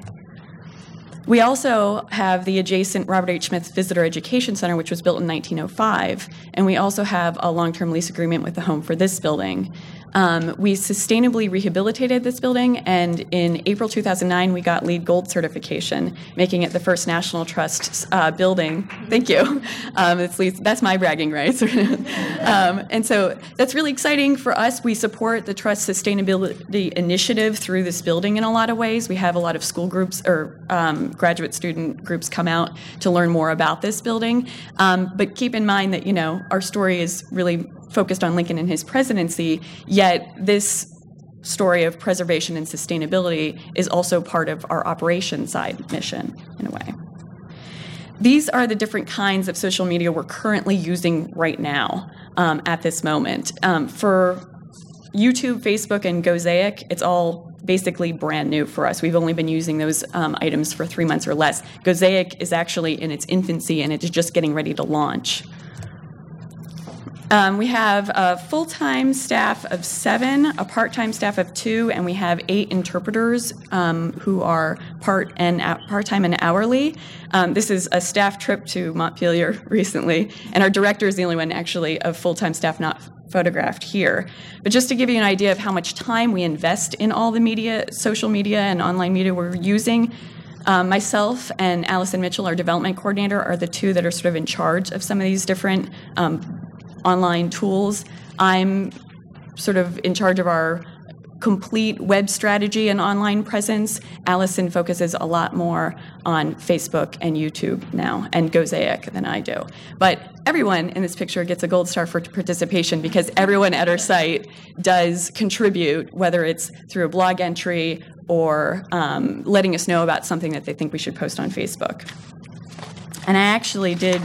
We also have the adjacent Robert H. Smith Visitor Education Center, which was built in 1905, and we also have a long term lease agreement with the home for this building. Um, we sustainably rehabilitated this building, and in April 2009, we got LEED Gold certification, making it the first National Trust uh, building. Thank you. Um, that's my bragging rights. um, and so that's really exciting for us. We support the Trust Sustainability Initiative through this building in a lot of ways. We have a lot of school groups or um, graduate student groups come out to learn more about this building. Um, but keep in mind that, you know, our story is really focused on Lincoln and his presidency, yet this story of preservation and sustainability is also part of our operation side mission in a way. These are the different kinds of social media we're currently using right now um, at this moment. Um, for YouTube, Facebook, and Gozaik, it's all basically brand new for us. We've only been using those um, items for three months or less. Gozaik is actually in its infancy and it's just getting ready to launch. Um, we have a full time staff of seven, a part time staff of two, and we have eight interpreters um, who are part and part time and hourly. Um, this is a staff trip to Montpelier recently, and our director is the only one actually of full time staff not photographed here. But just to give you an idea of how much time we invest in all the media, social media, and online media we're using. Um, myself and Allison Mitchell, our development coordinator, are the two that are sort of in charge of some of these different um, online tools. I'm sort of in charge of our complete web strategy and online presence. Allison focuses a lot more on Facebook and YouTube now and Gozaik than I do. But everyone in this picture gets a gold star for participation because everyone at our site does contribute, whether it's through a blog entry or um, letting us know about something that they think we should post on Facebook. And I actually did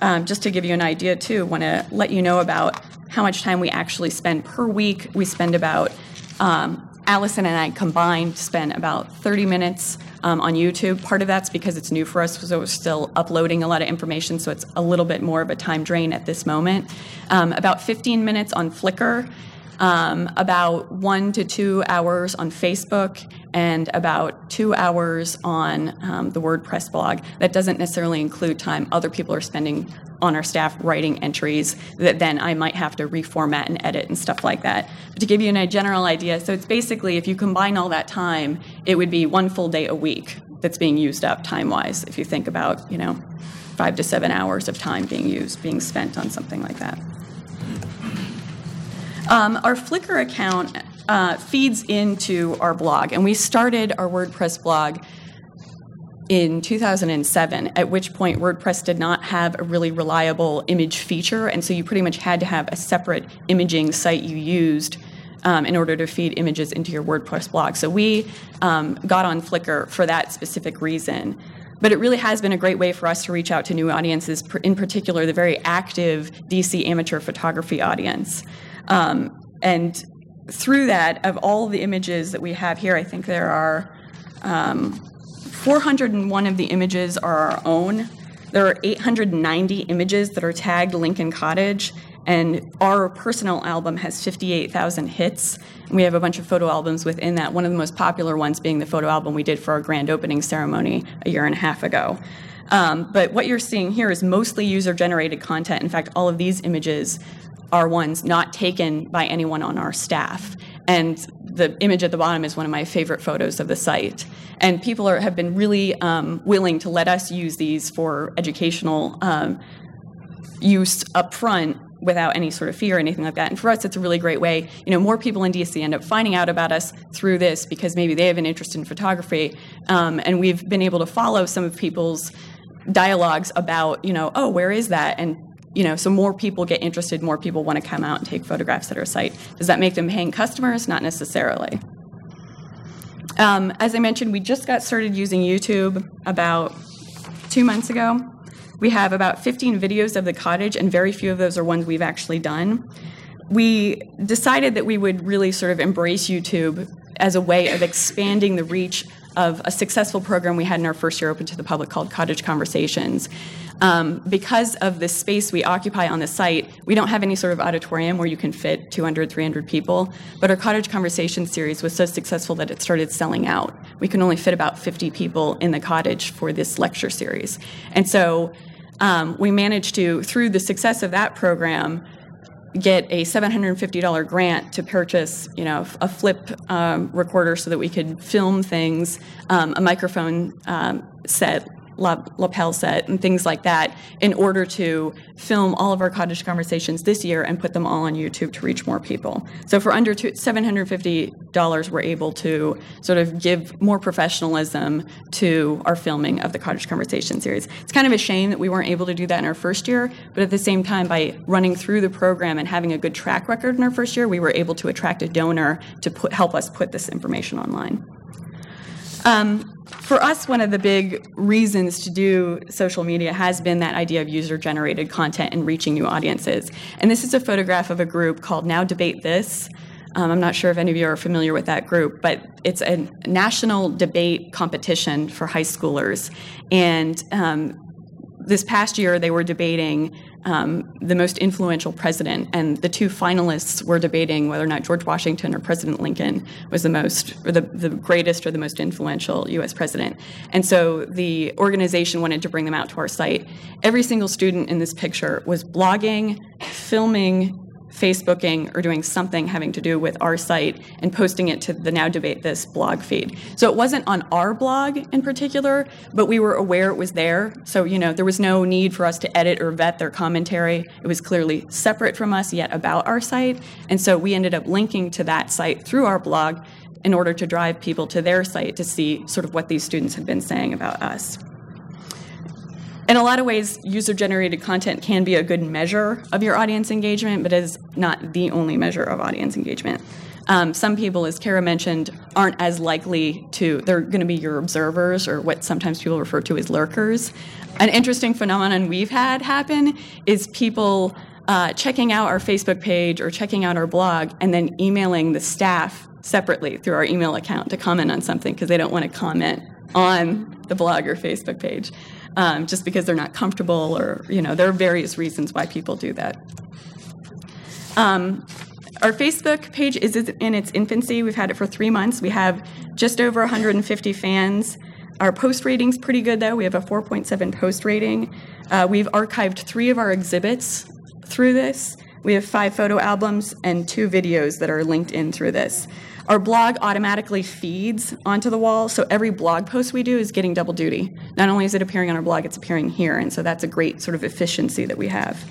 um, just to give you an idea, too, want to let you know about how much time we actually spend per week. We spend about, um, Allison and I combined spend about 30 minutes um, on YouTube. Part of that's because it's new for us, so we're still uploading a lot of information, so it's a little bit more of a time drain at this moment. Um, about 15 minutes on Flickr. Um, about one to two hours on Facebook, and about two hours on um, the WordPress blog. That doesn't necessarily include time other people are spending on our staff writing entries that then I might have to reformat and edit and stuff like that. But to give you a general idea, so it's basically if you combine all that time, it would be one full day a week that's being used up time wise, if you think about, you know, five to seven hours of time being used, being spent on something like that. Um, our Flickr account uh, feeds into our blog, and we started our WordPress blog in 2007, at which point WordPress did not have a really reliable image feature, and so you pretty much had to have a separate imaging site you used um, in order to feed images into your WordPress blog. So we um, got on Flickr for that specific reason. But it really has been a great way for us to reach out to new audiences, in particular, the very active DC amateur photography audience. Um, and through that, of all the images that we have here, I think there are um, 401 of the images are our own. There are 890 images that are tagged Lincoln Cottage, and our personal album has 58,000 hits. We have a bunch of photo albums within that. One of the most popular ones being the photo album we did for our grand opening ceremony a year and a half ago. Um, but what you're seeing here is mostly user generated content. In fact, all of these images are ones not taken by anyone on our staff. And the image at the bottom is one of my favorite photos of the site. And people are, have been really um, willing to let us use these for educational um, use up front without any sort of fear or anything like that. And for us, it's a really great way. You know, more people in DC end up finding out about us through this because maybe they have an interest in photography, um, and we've been able to follow some of people's dialogues about, you know, oh, where is that? And you know, so more people get interested, more people want to come out and take photographs at our site. Does that make them paying customers? Not necessarily. Um, as I mentioned, we just got started using YouTube about two months ago. We have about 15 videos of the cottage, and very few of those are ones we've actually done. We decided that we would really sort of embrace YouTube as a way of expanding the reach of a successful program we had in our first year open to the public called Cottage Conversations. Um, because of the space we occupy on the site, we don't have any sort of auditorium where you can fit 200, 300 people. But our Cottage Conversation series was so successful that it started selling out. We can only fit about 50 people in the cottage for this lecture series. And so um, we managed to, through the success of that program, get a $750 grant to purchase, you know, a flip um, recorder so that we could film things, um, a microphone um, set lapel set and things like that in order to film all of our cottage conversations this year and put them all on YouTube to reach more people. So for under $750, we're able to sort of give more professionalism to our filming of the cottage conversation series. It's kind of a shame that we weren't able to do that in our first year, but at the same time, by running through the program and having a good track record in our first year, we were able to attract a donor to put, help us put this information online. Um, for us, one of the big reasons to do social media has been that idea of user generated content and reaching new audiences. And this is a photograph of a group called Now Debate This. Um, I'm not sure if any of you are familiar with that group, but it's a national debate competition for high schoolers. And um, this past year, they were debating um, the most influential president, and the two finalists were debating whether or not George Washington or President Lincoln was the most, or the, the greatest or the most influential U.S. president. And so the organization wanted to bring them out to our site. Every single student in this picture was blogging, filming, Facebooking or doing something having to do with our site and posting it to the Now Debate This blog feed. So it wasn't on our blog in particular, but we were aware it was there. So, you know, there was no need for us to edit or vet their commentary. It was clearly separate from us, yet about our site. And so we ended up linking to that site through our blog in order to drive people to their site to see sort of what these students had been saying about us in a lot of ways, user generated content can be a good measure of your audience engagement, but is not the only measure of audience engagement. Um, some people, as Kara mentioned, aren't as likely to, they're going to be your observers or what sometimes people refer to as lurkers. An interesting phenomenon we've had happen is people uh, checking out our Facebook page or checking out our blog and then emailing the staff separately through our email account to comment on something because they don't want to comment on the blog or Facebook page um, just because they're not comfortable or, you know, there are various reasons why people do that. Um, our Facebook page is in its infancy. We've had it for three months. We have just over 150 fans. Our post rating's pretty good, though. We have a 4.7 post rating. Uh, we've archived three of our exhibits through this. We have five photo albums and two videos that are linked in through this. Our blog automatically feeds onto the wall, so every blog post we do is getting double duty. Not only is it appearing on our blog, it's appearing here, and so that's a great sort of efficiency that we have.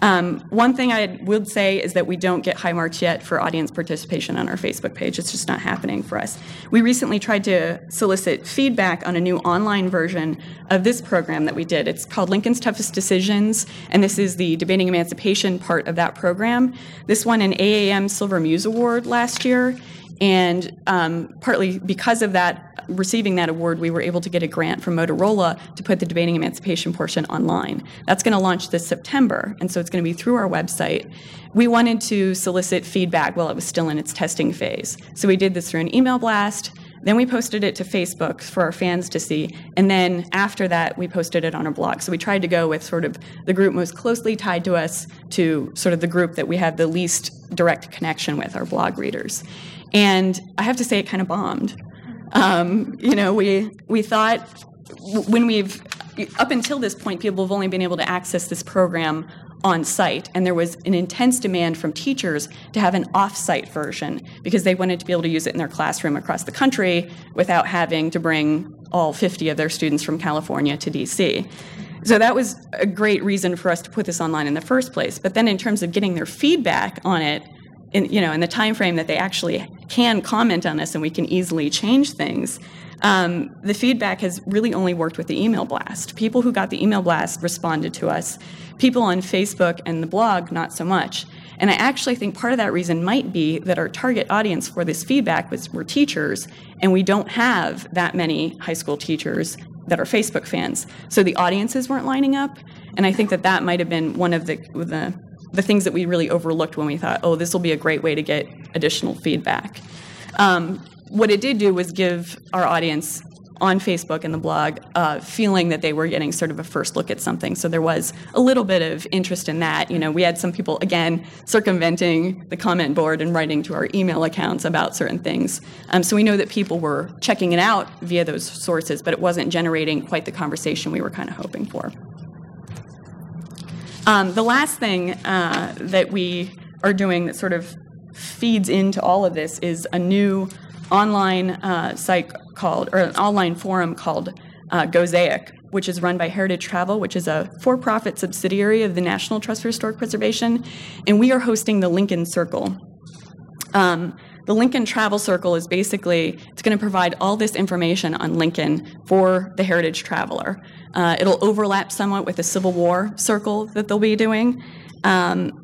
Um, one thing I would say is that we don't get high marks yet for audience participation on our Facebook page. It's just not happening for us. We recently tried to solicit feedback on a new online version of this program that we did. It's called Lincoln's Toughest Decisions, and this is the debating emancipation part of that program. This won an AAM Silver Muse Award last year, and um, partly because of that, receiving that award, we were able to get a grant from Motorola to put the debating emancipation portion online. That's going to launch this September, and so it's going to be through our website. We wanted to solicit feedback while it was still in its testing phase. So we did this through an email blast. Then we posted it to Facebook for our fans to see. And then after that, we posted it on our blog. So we tried to go with sort of the group most closely tied to us to sort of the group that we have the least direct connection with, our blog readers. And I have to say, it kind of bombed. Um, you know, we we thought when we've up until this point, people have only been able to access this program on site, and there was an intense demand from teachers to have an off site version because they wanted to be able to use it in their classroom across the country without having to bring all 50 of their students from California to DC. So that was a great reason for us to put this online in the first place. But then, in terms of getting their feedback on it, in, you know, in the time frame that they actually can comment on this and we can easily change things, um, the feedback has really only worked with the email blast. People who got the email blast responded to us. People on Facebook and the blog, not so much. And I actually think part of that reason might be that our target audience for this feedback was were teachers, and we don't have that many high school teachers that are Facebook fans. So the audiences weren't lining up, and I think that that might have been one of the, the the things that we really overlooked when we thought, oh, this will be a great way to get additional feedback. Um, what it did do was give our audience on Facebook and the blog uh, feeling that they were getting sort of a first look at something. So there was a little bit of interest in that. You know, we had some people again circumventing the comment board and writing to our email accounts about certain things. Um, so we know that people were checking it out via those sources, but it wasn't generating quite the conversation we were kind of hoping for. Um, the last thing uh, that we are doing that sort of feeds into all of this is a new online uh, site called, or an online forum called uh, Gozaik, which is run by Heritage Travel, which is a for profit subsidiary of the National Trust for Historic Preservation. And we are hosting the Lincoln Circle. Um, the Lincoln Travel Circle is basically it's going to provide all this information on Lincoln for the heritage traveler. Uh, it'll overlap somewhat with the Civil War Circle that they'll be doing. Um,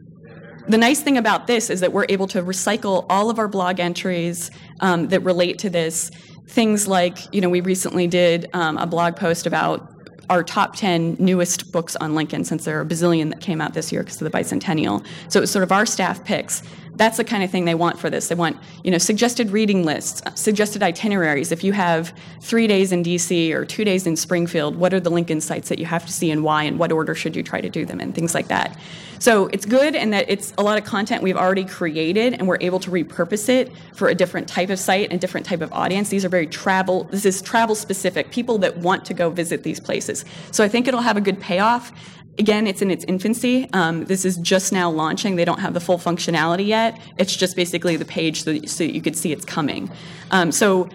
the nice thing about this is that we're able to recycle all of our blog entries um, that relate to this. Things like, you know, we recently did um, a blog post about our top 10 newest books on Lincoln, since there are a bazillion that came out this year because of the bicentennial. So it was sort of our staff picks that's the kind of thing they want for this. They want, you know, suggested reading lists, uh, suggested itineraries. If you have three days in DC or two days in Springfield, what are the Lincoln sites that you have to see and why, and what order should you try to do them and things like that. So it's good in that it's a lot of content we've already created and we're able to repurpose it for a different type of site and different type of audience. These are very travel, this is travel specific, people that want to go visit these places. So I think it'll have a good payoff. Again, it's in its infancy. Um, this is just now launching. They don't have the full functionality yet. It's just basically the page so, so you could see it's coming. Um, so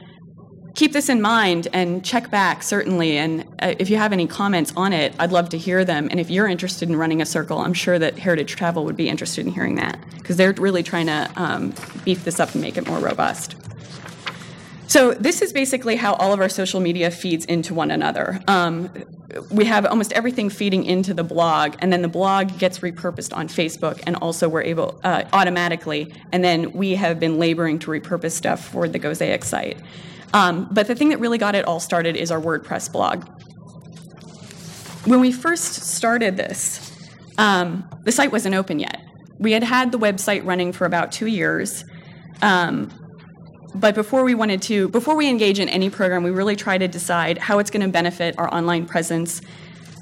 keep this in mind and check back certainly and uh, if you have any comments on it i'd love to hear them and if you're interested in running a circle i'm sure that heritage travel would be interested in hearing that because they're really trying to um, beef this up and make it more robust so this is basically how all of our social media feeds into one another. Um, we have almost everything feeding into the blog, and then the blog gets repurposed on Facebook, and also we're able uh, automatically. And then we have been laboring to repurpose stuff for the Gozaik site. Um, but the thing that really got it all started is our WordPress blog. When we first started this, um, the site wasn't open yet. We had had the website running for about two years. Um, but before we wanted to, before we engage in any program, we really try to decide how it's going to benefit our online presence,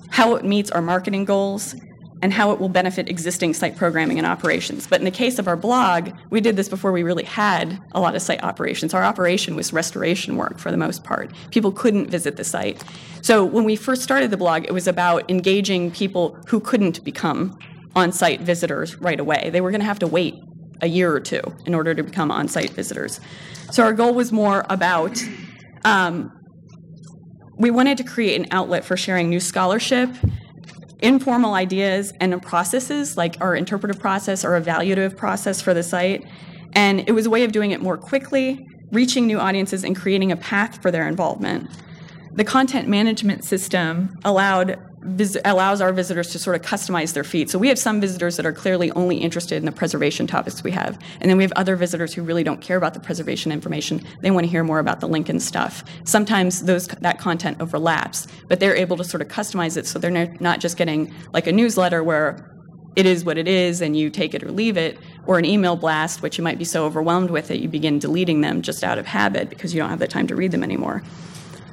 how it meets our marketing goals, and how it will benefit existing site programming and operations. But in the case of our blog, we did this before we really had a lot of site operations. Our operation was restoration work for the most part. People couldn't visit the site. So when we first started the blog, it was about engaging people who couldn't become on site visitors right away. They were going to have to wait a year or two in order to become on site visitors. So our goal was more about um, we wanted to create an outlet for sharing new scholarship informal ideas and processes like our interpretive process or evaluative process for the site. And it was a way of doing it more quickly, reaching new audiences, and creating a path for their involvement. The content management system allowed vis- allows our visitors to sort of customize their feed. So we have some visitors that are clearly only interested in the preservation topics we have, and then we have other visitors who really don't care about the preservation information. They want to hear more about the Lincoln stuff. Sometimes those that content overlaps, but they're able to sort of customize it so they're not just getting like a newsletter where it is what it is and you take it or leave it, or an email blast, which you might be so overwhelmed with that you begin deleting them just out of habit because you don't have the time to read them anymore.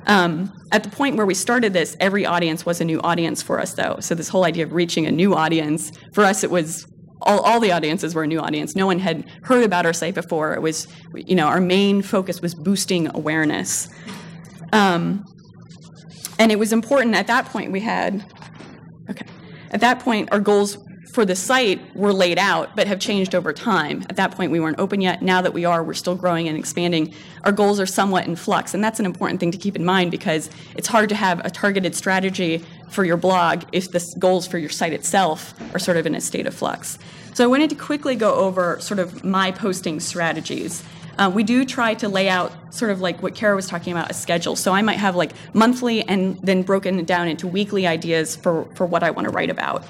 Um, at the point where we started this, every audience was a new audience for us, though. So, this whole idea of reaching a new audience, for us, it was all, all the audiences were a new audience. No one had heard about our site before. It was, you know, our main focus was boosting awareness. Um, and it was important at that point we had, okay, at that point, our goals for the site were laid out but have changed over time. At that point, we weren't open yet. Now that we are, we're still growing and expanding. Our goals are somewhat in flux, and that's an important thing to keep in mind because it's hard to have a targeted strategy for your blog if the goals for your site itself are sort of in a state of flux. So I wanted to quickly go over sort of my posting strategies. Uh, we do try to lay out sort of like what Kara was talking about a schedule. So I might have like monthly and then broken down into weekly ideas for, for what I want to write about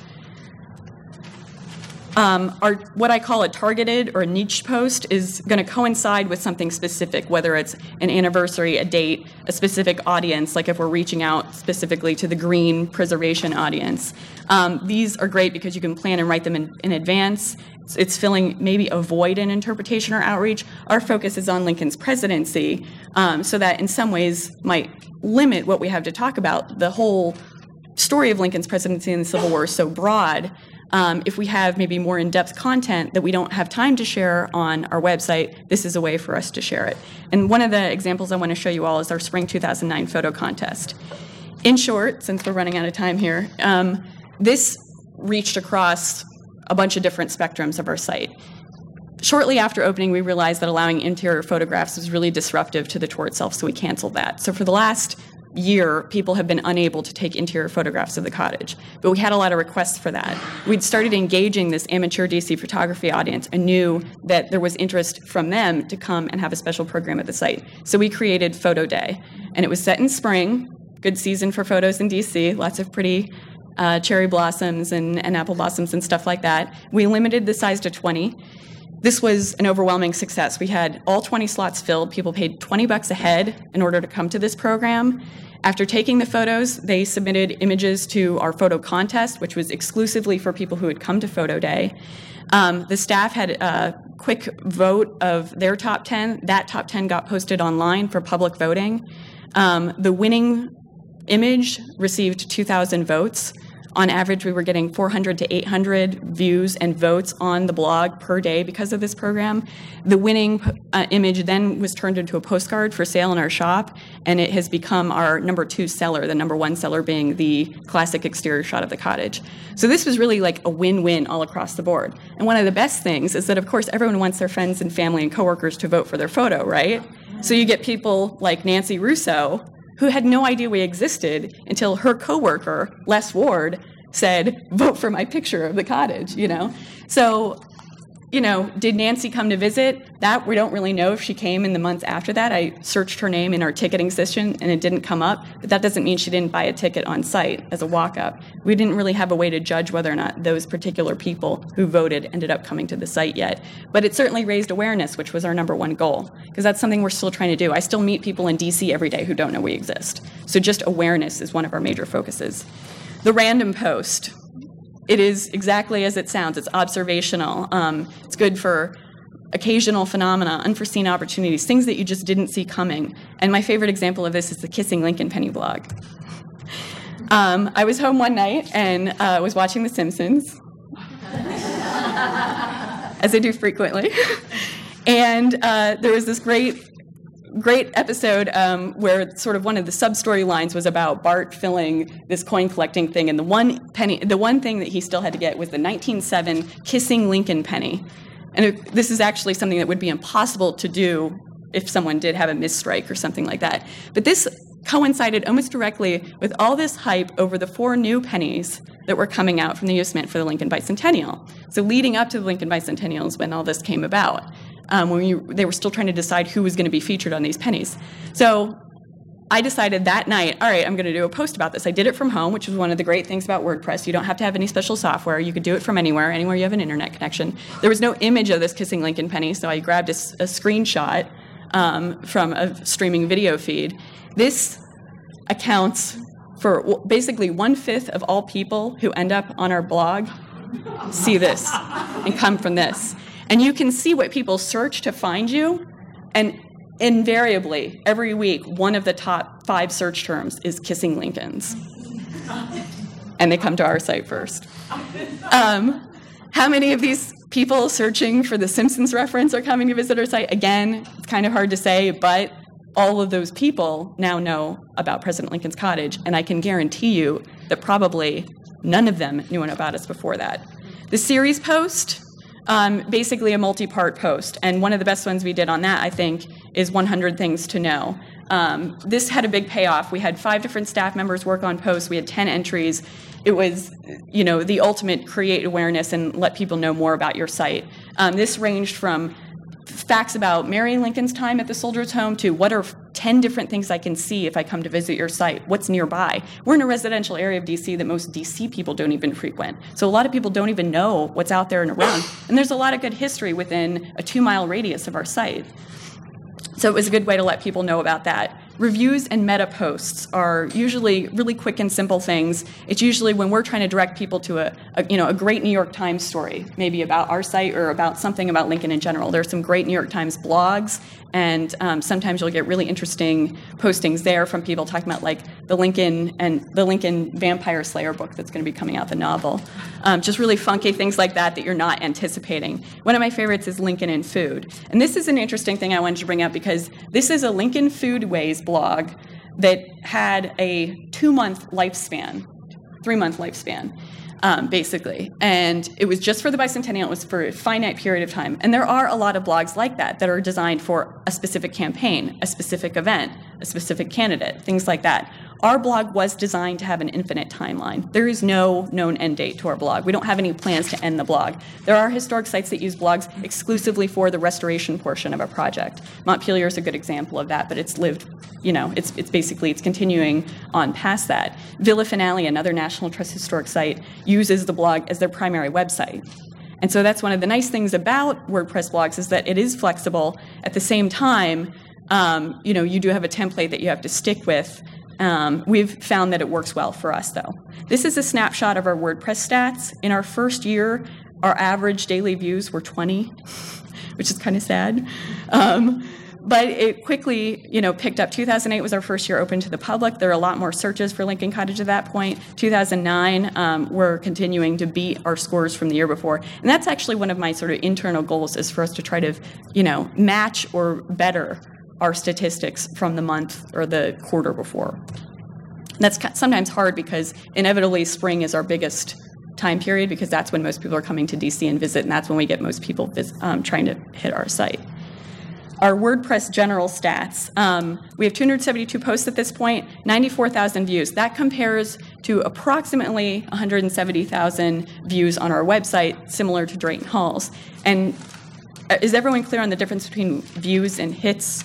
um, our what I call a targeted or a niche post is going to coincide with something specific, whether it's an anniversary, a date, a specific audience, like if we're reaching out specifically to the green preservation audience. Um, these are great because you can plan and write them in, in advance. It's, it's, filling maybe a void in interpretation or outreach. Our focus is on Lincoln's presidency, um, so that in some ways might limit what we have to talk about. The whole story of Lincoln's presidency and the Civil War is so broad um, if we have maybe more in depth content that we don't have time to share on our website, this is a way for us to share it. And one of the examples I want to show you all is our Spring 2009 photo contest. In short, since we're running out of time here, um, this reached across a bunch of different spectrums of our site. Shortly after opening, we realized that allowing interior photographs was really disruptive to the tour itself, so we canceled that. So for the last year, people have been unable to take interior photographs of the cottage. But we had a lot of requests for that. We'd started engaging this amateur DC photography audience and knew that there was interest from them to come and have a special program at the site. So we created Photo Day. And it was set in spring, good season for photos in DC, lots of pretty uh, cherry blossoms and, and apple blossoms and stuff like that. We limited the size to 20 this was an overwhelming success. We had all 20 slots filled. People paid 20 bucks a head in order to come to this program. After taking the photos, they submitted images to our photo contest, which was exclusively for people who had come to Photo Day. Um, the staff had a quick vote of their top 10. That top 10 got posted online for public voting. Um, the winning image received 2,000 votes. On average, we were getting 400 to 800 views and votes on the blog per day because of this program. The winning uh, image then was turned into a postcard for sale in our shop, and it has become our number two seller, the number one seller being the classic exterior shot of the cottage. So this was really like a win win all across the board. And one of the best things is that, of course, everyone wants their friends and family and coworkers to vote for their photo, right? So you get people like Nancy Russo who had no idea we existed until her coworker, Les Ward, said, vote for my picture of the cottage, you know? So you know, did Nancy come to visit? That we don't really know if she came in the months after that. I searched her name in our ticketing system and it didn't come up, but that doesn't mean she didn't buy a ticket on site as a walk up. We didn't really have a way to judge whether or not those particular people who voted ended up coming to the site yet. But it certainly raised awareness, which was our number one goal, because that's something we're still trying to do. I still meet people in DC every day who don't know we exist. So just awareness is one of our major focuses. The random post, it is exactly as it sounds. It's observational. Um, it's good for occasional phenomena, unforeseen opportunities, things that you just didn't see coming. And my favorite example of this is the Kissing Lincoln Penny blog. Um, I was home one night and uh, was watching The Simpsons, as I do frequently. and uh, there was this great, great episode um, where sort of one of the sub storylines was about Bart filling this coin collecting thing, and the one penny, the one thing that he still had to get was the 1907 Kissing Lincoln penny. And this is actually something that would be impossible to do if someone did have a misstrike or something like that. But this coincided almost directly with all this hype over the four new pennies that were coming out from the U.S. Mint for the Lincoln Bicentennial. So leading up to the Lincoln Bicentennial is when all this came about, um, when you, they were still trying to decide who was going to be featured on these pennies. So I decided that night, all right, I'm going to do a post about this. I did it from home, which was one of the great things about WordPress. You don't have to have any special software. You could do it from anywhere, anywhere you have an internet connection. There was no image of this kissing Lincoln penny, so I grabbed a, a screenshot um, from a streaming video feed. This accounts for basically one fifth of all people who end up on our blog see this and come from this. And you can see what people search to find you. And invariably, every week, one of the top five search terms is kissing Lincolns. And they come to our site first. Um, how many of these people searching for the Simpsons reference are coming to visit our site? Again, it's kind of hard to say, but all of those people now know about President Lincoln's Cottage, and I can guarantee you that probably none of them knew about us before that. The series post, um, basically a multi part post, and one of the best ones we did on that, I think, is 100 Things to Know. Um, this had a big payoff. We had five different staff members work on posts, we had 10 entries. It was, you know, the ultimate create awareness and let people know more about your site. Um, this ranged from facts about Mary Lincoln's time at the Soldiers' Home to what are 10 different things I can see if I come to visit your site? What's nearby? We're in a residential area of DC that most DC people don't even frequent. So a lot of people don't even know what's out there and around. And there's a lot of good history within a two mile radius of our site. So it was a good way to let people know about that. Reviews and meta posts are usually really quick and simple things. It's usually when we're trying to direct people to a, a, you know a great New York Times story, maybe about our site or about something about Lincoln in general. There's some great New York Times blogs, and um, sometimes you'll get really interesting postings there from people talking about like the Lincoln and the Lincoln Vampire Slayer book that's going to be coming out, the novel. Um, just really funky things like that that you're not anticipating. One of my favorites is Lincoln and Food, and this is an interesting thing I wanted to bring up because this is a Lincoln Foodways blog that had a two month lifespan, three month lifespan. Um, basically. And it was just for the bicentennial, it was for a finite period of time. And there are a lot of blogs like that that are designed for a specific campaign, a specific event, a specific candidate, things like that. Our blog was designed to have an infinite timeline. There is no known end date to our blog. We don't have any plans to end the blog. There are historic sites that use blogs exclusively for the restoration portion of a project. Montpelier is a good example of that, but it's lived, you know, it's, it's basically, it's continuing on past that. Villa Finale, another National Trust historic site, uses the blog as their primary website. And so that's one of the nice things about WordPress blogs is that it is flexible. At the same time, um, you know, you do have a template that you have to stick with um, we've found that it works well for us, though. This is a snapshot of our WordPress stats. In our first year, our average daily views were 20, which is kind of sad. Um, but it quickly, you know, picked up. 2008 was our first year open to the public. There are a lot more searches for Lincoln Cottage at that point. 2009, um, we're continuing to beat our scores from the year before, and that's actually one of my sort of internal goals is for us to try to, you know, match or better our statistics from the month or the quarter before. That's sometimes hard because inevitably spring is our biggest time period because that's when most people are coming to DC and visit, and that's when we get most people um, trying to hit our site. Our WordPress general stats um, we have 272 posts at this point, 94,000 views. That compares to approximately 170,000 views on our website, similar to Drayton Hall's. And uh, is everyone clear on the difference between views and hits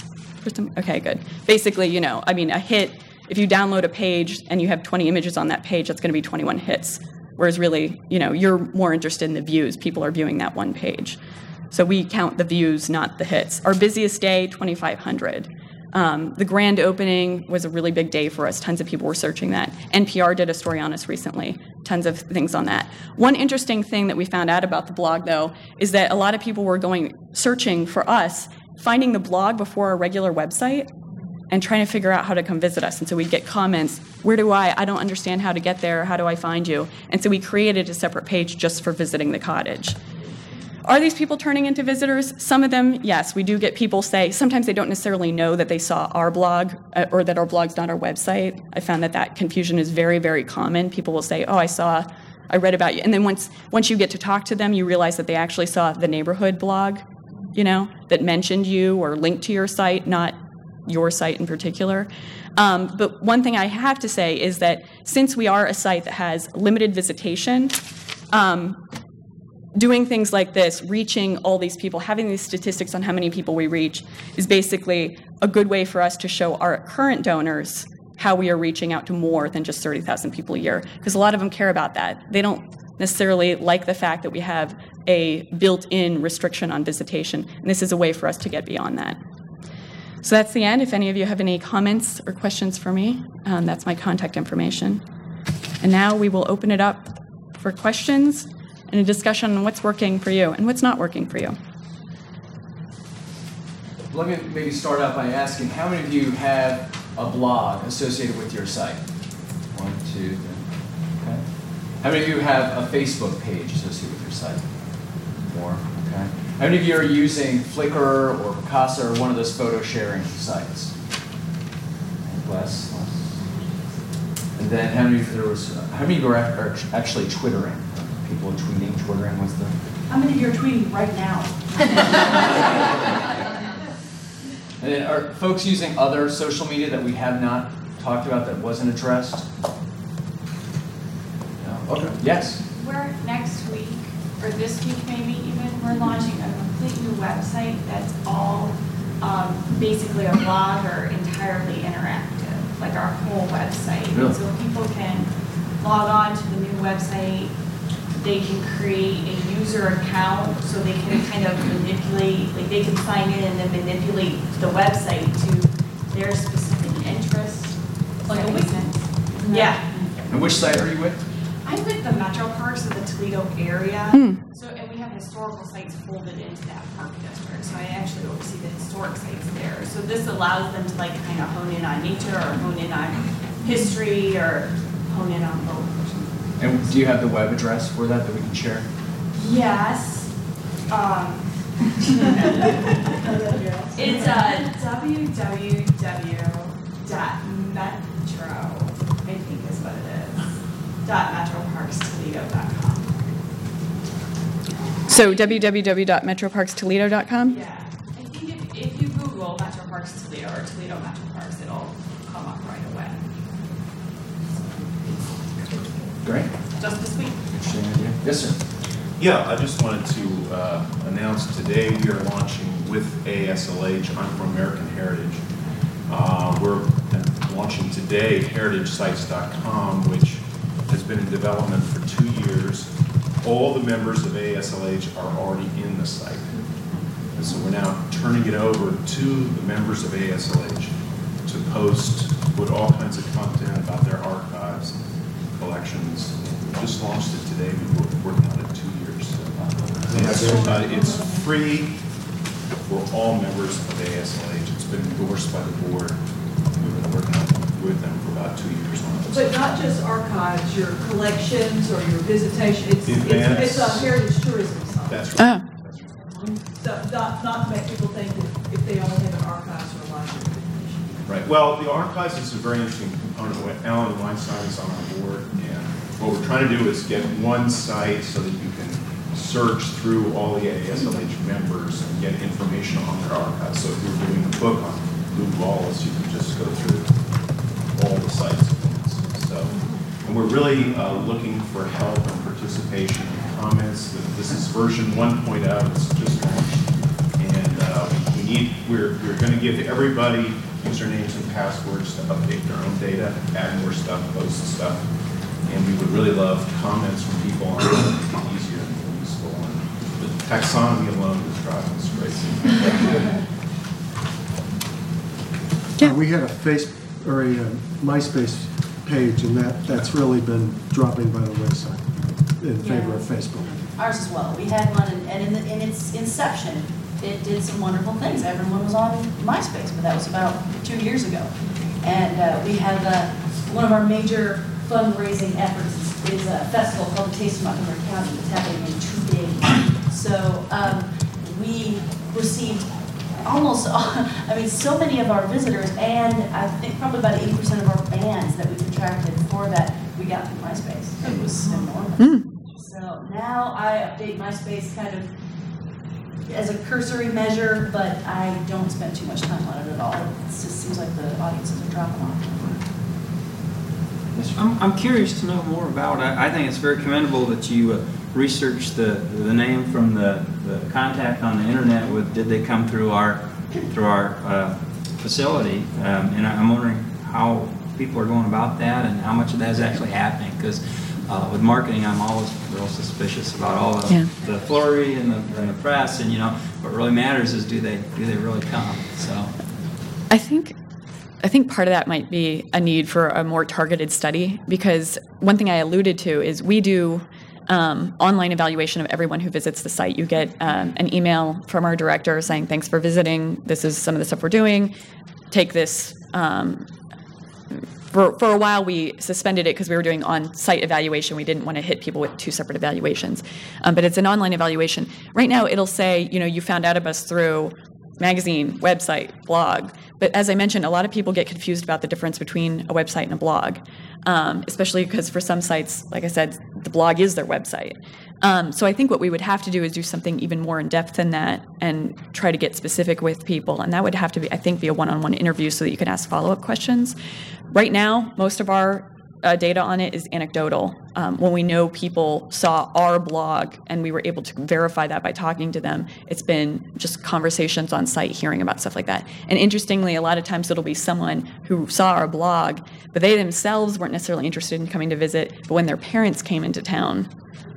Okay, good. Basically, you know, I mean, a hit, if you download a page and you have 20 images on that page, that's going to be 21 hits. Whereas really, you know, you're more interested in the views. People are viewing that one page. So we count the views, not the hits. Our busiest day, 2,500. Um, the grand opening was a really big day for us. Tons of people were searching that. NPR did a story on us recently. Tons of things on that. One interesting thing that we found out about the blog, though, is that a lot of people were going searching for us finding the blog before our regular website. and trying to figure out how to come visit us. And so we'd get comments, where do I, I don't understand how to get there, how do I find you? And so we created a separate page just for visiting the cottage. Are these people turning into visitors? Some of them, yes. We do get people say, sometimes they don't necessarily know that they saw our blog uh, or that our blog's not our website. I found that that confusion is very, very common. People will say, oh, I saw, I read about you. And then once, once you get to talk to them, you realize that they actually saw the neighborhood blog, you know, that mentioned you or linked to your site, not your site in particular. Um, but one thing I have to say is that since we are a site that has limited visitation, um, doing things like this, reaching all these people, having these statistics on how many people we reach, is basically a good way for us to show our current donors how we are reaching out to more than just 30,000 people a year. Because a lot of them care about that. They don't necessarily like the fact that we have a built in restriction on visitation. And this is a way for us to get beyond that. So that's the end. If any of you have any comments or questions for me, um, that's my contact information. And now we will open it up for questions and a discussion on what's working for you and what's not working for you. Let me maybe start out by asking how many of you have a blog associated with your site? One, two, three. Okay. How many of you have a Facebook page associated with your site? More. Okay. How many of you are using Flickr or Picasa or one of those photo sharing sites? Less, less. And then how many of you there was how many of you are actually twittering? People are tweeting, twittering. What's the? How many of you are tweeting right now? and then are folks using other social media that we have not talked about that wasn't addressed? No. Okay. Yes. We're next week or this week maybe even we're launching a complete new website that's all um, basically a blog or entirely interactive, like our whole website. Really? So people can log on to the new website. They can create a user account so they can kind of manipulate, like they can sign in and then manipulate the website to their specific interests. Like a that make wiki? sense? Yeah. And which site are you with? I'm with the metro parks of the Toledo area. Hmm. So, and we have historical sites folded into that park district. So I actually oversee the historic sites there. So this allows them to like kind of hone in on nature or hone in on history or hone in on both. And do you have the web address for that that we can share? Yes. Um, it's uh, www.metro, I think is what it is, dot metroparkstoledo.com. So www.metroparkstoledo.com? Yeah, I think if, if you Google Metro Parks Toledo or Toledo Metro Parks, it'll come up right away. Great. Just this week. Interesting idea. Yes, sir. Yeah, I just wanted to uh, announce today we are launching with AASLH. I'm from American Heritage. Uh, We're launching today heritagesites.com, which has been in development for two years. All the members of AASLH are already in the site. And so we're now turning it over to the members of AASLH to post, put all kinds of content about their archives, collections. We Just launched it today, we've been working on it two years. Uh, It's free for all members of AASLH. It's been endorsed by the board. We've been working on- with them for about two years on it. But not just archives, your collections or your visitation, it's, it's, Events. it's a heritage tourism site. That's Oh. right. That's right. So not, not to make people think that if they only have an archives or a library. Right, well, the archives is a very interesting component. When Allen Weinstein is on our board, and what we're trying to do is get one site so that you can search through all the AASLH members and get information on their archives. So if you're doing a book on Lew Wallace, you can just go through all the sites at once. So, and we're really uh, looking for help and participation and comments. This is version 1.0, it's just launched. And uh, we need, we're, we're going to give everybody usernames and passwords to update their own data, add more stuff, post stuff. And we would really love comments from people on it, to make easier and more useful. And the taxonomy alone is driving us crazy. Yeah. We had a face, or a uh, MySpace page, and that, that's really been dropping by the wayside in favor of Facebook. Ours as well. We had one, and- and in, the- in its inception, it did some wonderful things. Everyone was on MySpace, but that was about two years ago. And uh, we have uh, one of our major fundraising efforts is, is a festival called the Taste of Montgomery County. It's happening in two days. So um, we received almost, I mean, so many of our visitors, and I think probably about 80% of our bands that we contracted for that, we got through MySpace. It was enormous. So now I update MySpace kind of as a cursory measure, but I don't spend too much time on it at all. It just seems like the audiences are dropping off. I'm, I'm curious to know more about, I, I think it's very commendable that you uh, researched the, the name from the, the contact on the internet with, did they come through our, through our uh, facility? Um, and I'm wondering how people are going about that and how much of that is actually happening, because uh, with marketing, I'm always real suspicious about all the, Yeah. the flurry and the, and the press, and you know, what really matters is do they, do they really come, so. I think I think part of that might be a need for a more targeted study because one thing I alluded to is we do um, online evaluation of everyone who visits the site. You get um, an email from our director saying, "Thanks for visiting. This is some of the stuff we're doing. Take this." Um, for, for a while, we suspended it because we were doing on-site evaluation. We didn't want to hit people with two separate evaluations, um, but it's an online evaluation. Right now, it'll say, you know, you found out of us through magazine, website, blog. But as I mentioned, a lot of people get confused about the difference between a website and a blog, um, especially because for some sites, like I said, the blog is their website. Um, so I think what we would have to do is do something even more in depth than that and try to get specific with people. And that would have to be, I think, be a one-on-one interview so that you can ask follow-up questions. Right now, most of our uh, data on it is anecdotal. Um, when we know people saw our blog and we were able to verify that by talking to them, it's been just conversations on site, hearing about stuff like that. And interestingly, a lot of times it'll be someone who saw our blog, but they themselves weren't necessarily interested in coming to visit. But when their parents came into town,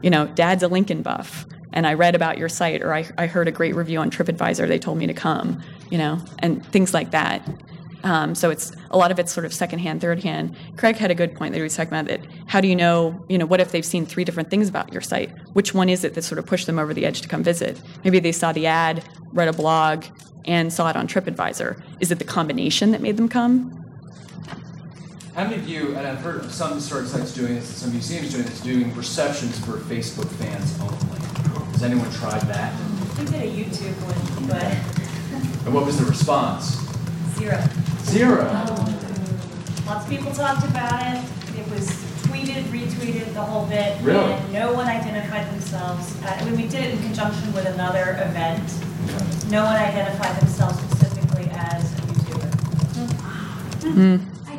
you know, dad's a Lincoln buff, and I read about your site, or I, I heard a great review on TripAdvisor, they told me to come, you know, and things like that. Um, so it's a lot of it's sort of secondhand, third hand. Craig had a good point that he was talking about that. How do you know? You know, what if they've seen three different things about your site? Which one is it that sort of pushed them over the edge to come visit? Maybe they saw the ad, read a blog, and saw it on TripAdvisor. Is it the combination that made them come? How many of you, and I've heard of some historic sites doing this, some museums doing this, doing receptions for Facebook fans only? Has anyone tried that? We did a YouTube one, but And what was the response? zero. Zero. Lots of people talked about it. It was tweeted, retweeted, the whole bit. Really? And no one identified themselves. Uh, I mean, we did it in conjunction with another event. No one identified themselves specifically as a YouTuber. I,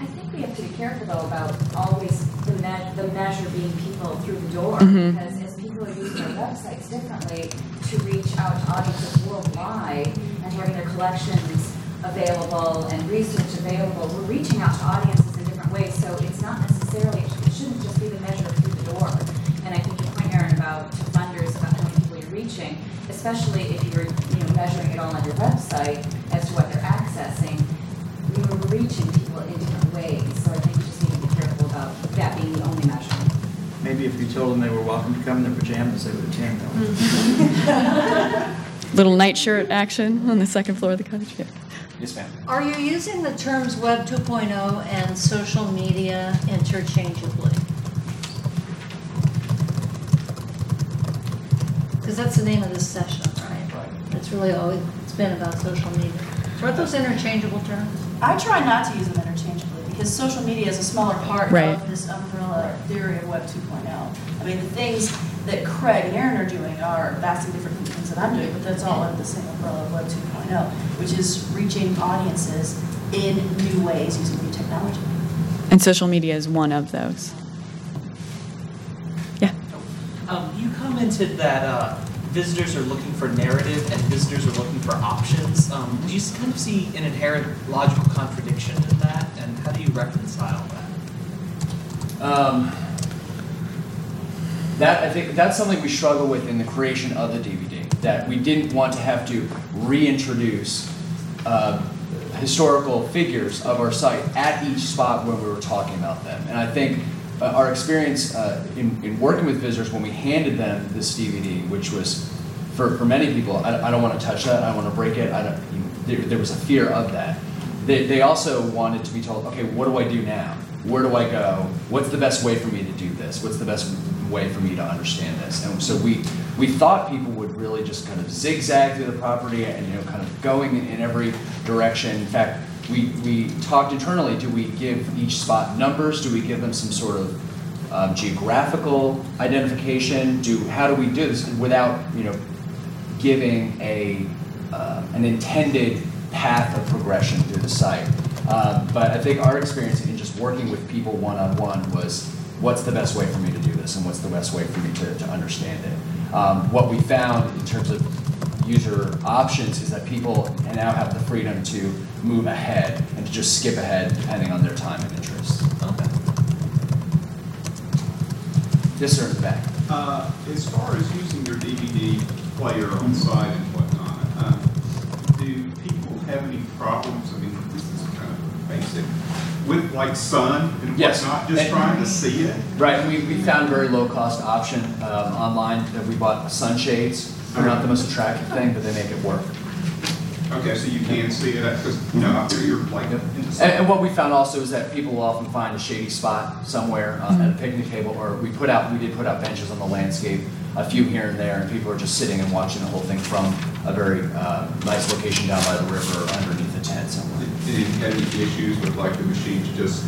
I think we have to be careful though about always the me- the measure being people through the door. Mhm. Because as people are using their websites differently to reach out to audiences worldwide and having their collections available and research available, we're reaching out to audiences in different ways. So it's not necessarily, it shouldn't just be the measure through the door. And I think your point, Erin, about to funders, about how many people you're reaching, especially if you're, you know, measuring it all on your website as to what they're accessing, we were reaching people in different ways, so I think you just need to be careful about that being the only measure. Maybe if you told them they were welcome to come in their pajamas, they would attend though. Little nightshirt action on the second floor of the cottage. Yeah. Yes, ma'am. Are you using the terms Web 2.0 and social media interchangeably? Because that's the name of this session, right? It's really always, it's been about social media. So Are those interchangeable terms? I try not to use them interchangeably because social media is a smaller part Right. of this umbrella theory of Web 2.0. I mean, the things that Craig and Erin are doing are vastly different from the things that I'm doing, but that's all under the same umbrella of Web 2.0, which is reaching audiences in new ways using new technology. And social media is one of those. Yeah. Um, you commented that uh, visitors are looking for narrative and visitors are looking for options. Um, do you kind of see an inherent logical contradiction in that, and how do you reconcile that? Um, that I think that's something we struggle with in the creation of the DVD. That we didn't want to have to reintroduce uh, historical figures of our site at each spot when we were talking about them. And I think uh, our experience uh, in, in working with visitors when we handed them this DVD, which was for, for many people, I, I don't want to touch that. I want to break it. I don't. You know, there, there was a fear of that. They, they also wanted to be told, okay, what do I do now? Where do I go? What's the best way for me to do this? What's the best way for me to understand this? And so we we thought people would really just kind of zigzag through the property and you know kind of going in, every direction. In fact, we, we talked internally, do we give each spot numbers? Do we give them some sort of um, geographical identification? Do, how do we do this without, you know, giving a, uh, an intended path of progression through the site? Um, but I think our experience in just working with people one-on-one was, what's the best way for me to do this and what's the best way for me to, to understand it? Um, what we found in terms of user options is that people now have the freedom to move ahead and to just skip ahead depending on their time and interest. Okay. Yes, sir, in the back. Uh, as far as using your DVD player on site and whatnot, uh, do people have any problems? I mean, this is kind of basic with like sun and Yes. whatnot, just And- trying to see it. Right, and we, we found a very low cost option um, online that we bought sunshades. They're not the most attractive thing, but they make it work. Okay, so you can see it because you know there you're like in the And, and what we found also is that people will often find a shady spot somewhere uh, at a picnic table, or we put out, we did put out benches on the landscape, a few here and there, and people are just sitting and watching the whole thing from a very uh, nice location down by the river or underneath the tent somewhere. Did you have any issues with like the machines just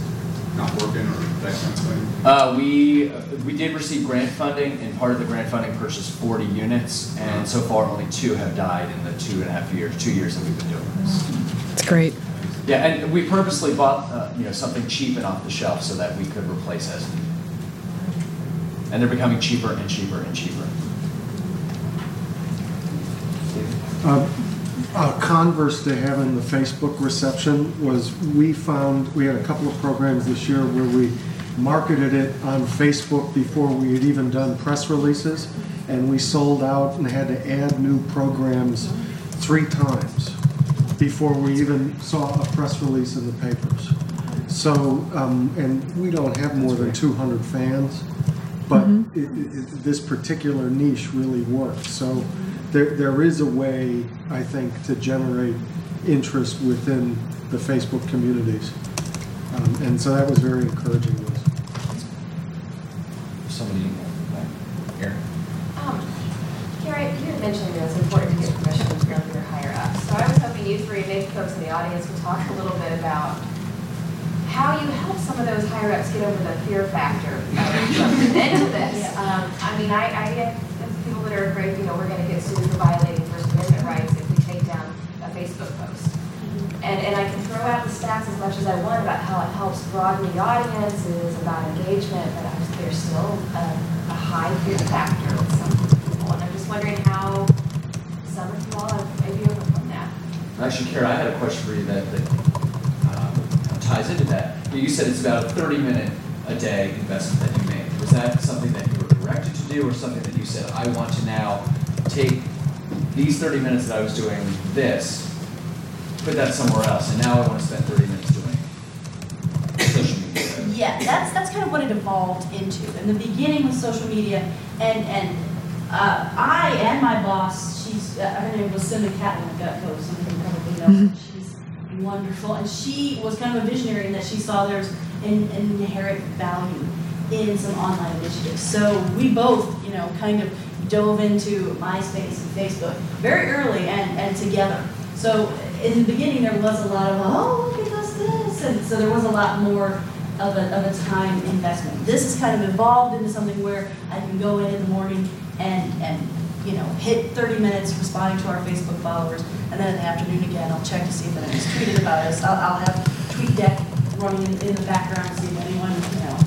not working or that kind of thing? Uh, we, we did receive grant funding, and part of the grant funding purchased 40 units, and so far only two have died in the two and a half years, two years that we've been doing this. It's great. Yeah, and we purposely bought, uh, you know, something cheap and off the shelf so that we could replace as needed. And they're becoming cheaper and cheaper and cheaper. Uh, A converse to having the Facebook reception was, we found, we had a couple of programs this year where we marketed it on Facebook before we had even done press releases, and we sold out and had to add new programs three times before we even saw a press release in the papers. So, um, and we don't have more than 200 fans, but it, it, it- this particular niche really works. So there, there is a way, I think, to generate interest within the Facebook communities. Um, and so that was very encouraging to us. Somebody, here. Um, Gary, you had mentioned that it's important to get permission from your higher ups. So I was hoping you three, maybe folks in the audience, would talk a little bit about how you help some of those higher ups get over the fear factor of jumping into this. Um, I mean, I, I get people that are afraid, you know, we're gonna get sued for violating First Amendment rights if we take down a Facebook post. And, and I can throw out the stats as much as I want about how it helps broaden the audiences, about engagement, but I just, there's still a, a high fear factor with some people. And I'm just wondering how some of you all have maybe overcome that. Actually, Kara, I had a question for you that, that ties into that. You said it's about a 30 minute a day investment that you made. Was that something that you were directed to do, or something that you said, I want to now take these 30 minutes that I was doing this, put that somewhere else, and now I want to spend 30 minutes doing social media? Yeah, that's that's kind of what it evolved into. In the beginning with social media, and and uh, I and my boss, she's uh, her name was Cindy Catlin at Gutco. Some of you probably know. her. Wonderful, and she was kind of a visionary in that she saw there's an, an inherent value in some online initiatives. So we both, you know, kind of dove into MySpace and Facebook very early and, and together. So in the beginning, there was a lot of, oh, look at us, this. And so there was a lot more of a, of a time investment. This has kind of evolved into something where I can go in in the morning and, and you know, hit 30 minutes responding to our Facebook followers, and then in the afternoon again, I'll check to see if anyone's tweeted about us. I'll, I'll have TweetDeck running in, in the background to see if anyone, you know,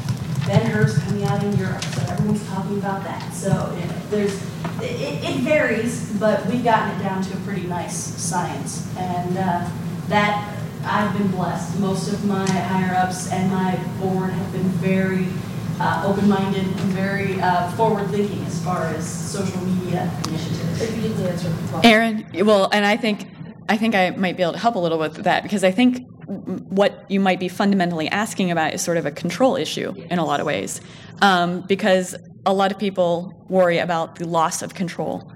Ben-Hur's coming out in Europe, so everyone's talking about that. So there's, it, it varies, but we've gotten it down to a pretty nice science, and uh, that I've been blessed. Most of my higher ups and my board have been very uh, open-minded and very uh, forward-thinking as far as social media initiatives. If you didn't answer. Erin, well, and I think I think I might be able to help a little with that because I think what you might be fundamentally asking about is sort of a control issue in a lot of ways, um, because a lot of people worry about the loss of control.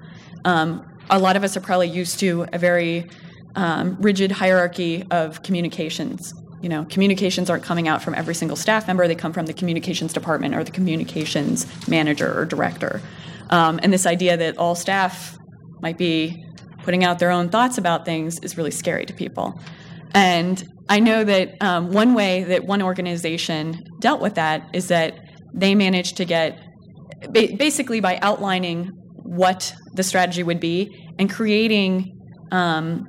Um, a lot of us are probably used to a very um, rigid hierarchy of communications. You know, communications aren't coming out from every single staff member, they come from the communications department or the communications manager or director. Um, and this idea that all staff might be putting out their own thoughts about things is really scary to people. And I know that um, one way that one organization dealt with that is that they managed to get, basically by outlining what the strategy would be and creating um,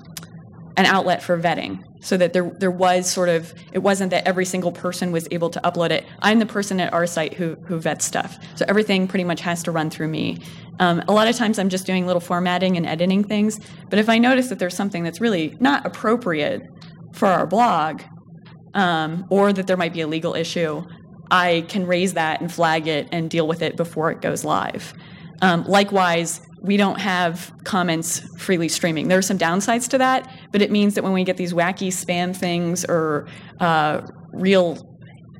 an outlet for vetting so that there, there was sort of it wasn't that every single person was able to upload it. I'm the person at our site who, who vets stuff. So everything pretty much has to run through me. Um, a lot of times i'm just doing little formatting and editing things but if i notice that there's something that's really not appropriate for our blog um, or that there might be a legal issue i can raise that and flag it and deal with it before it goes live. Um, likewise we don't have comments freely streaming. There are some downsides to that, but it means that when we get these wacky spam things or uh, real,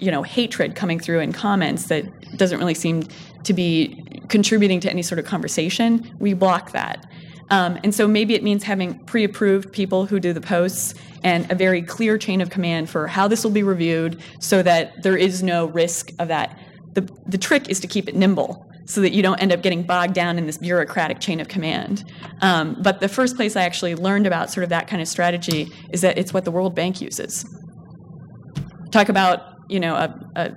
you know, hatred coming through in comments that doesn't really seem to be contributing to any sort of conversation, we block that. Um, and so maybe it means having pre approved people who do the posts and a very clear chain of command for how this will be reviewed so that there is no risk of that. The, the trick is to keep it nimble so that you don't end up getting bogged down in this bureaucratic chain of command. Um, but the first place I actually learned about sort of that kind of strategy is that it's what the World Bank uses. Talk about you know a, a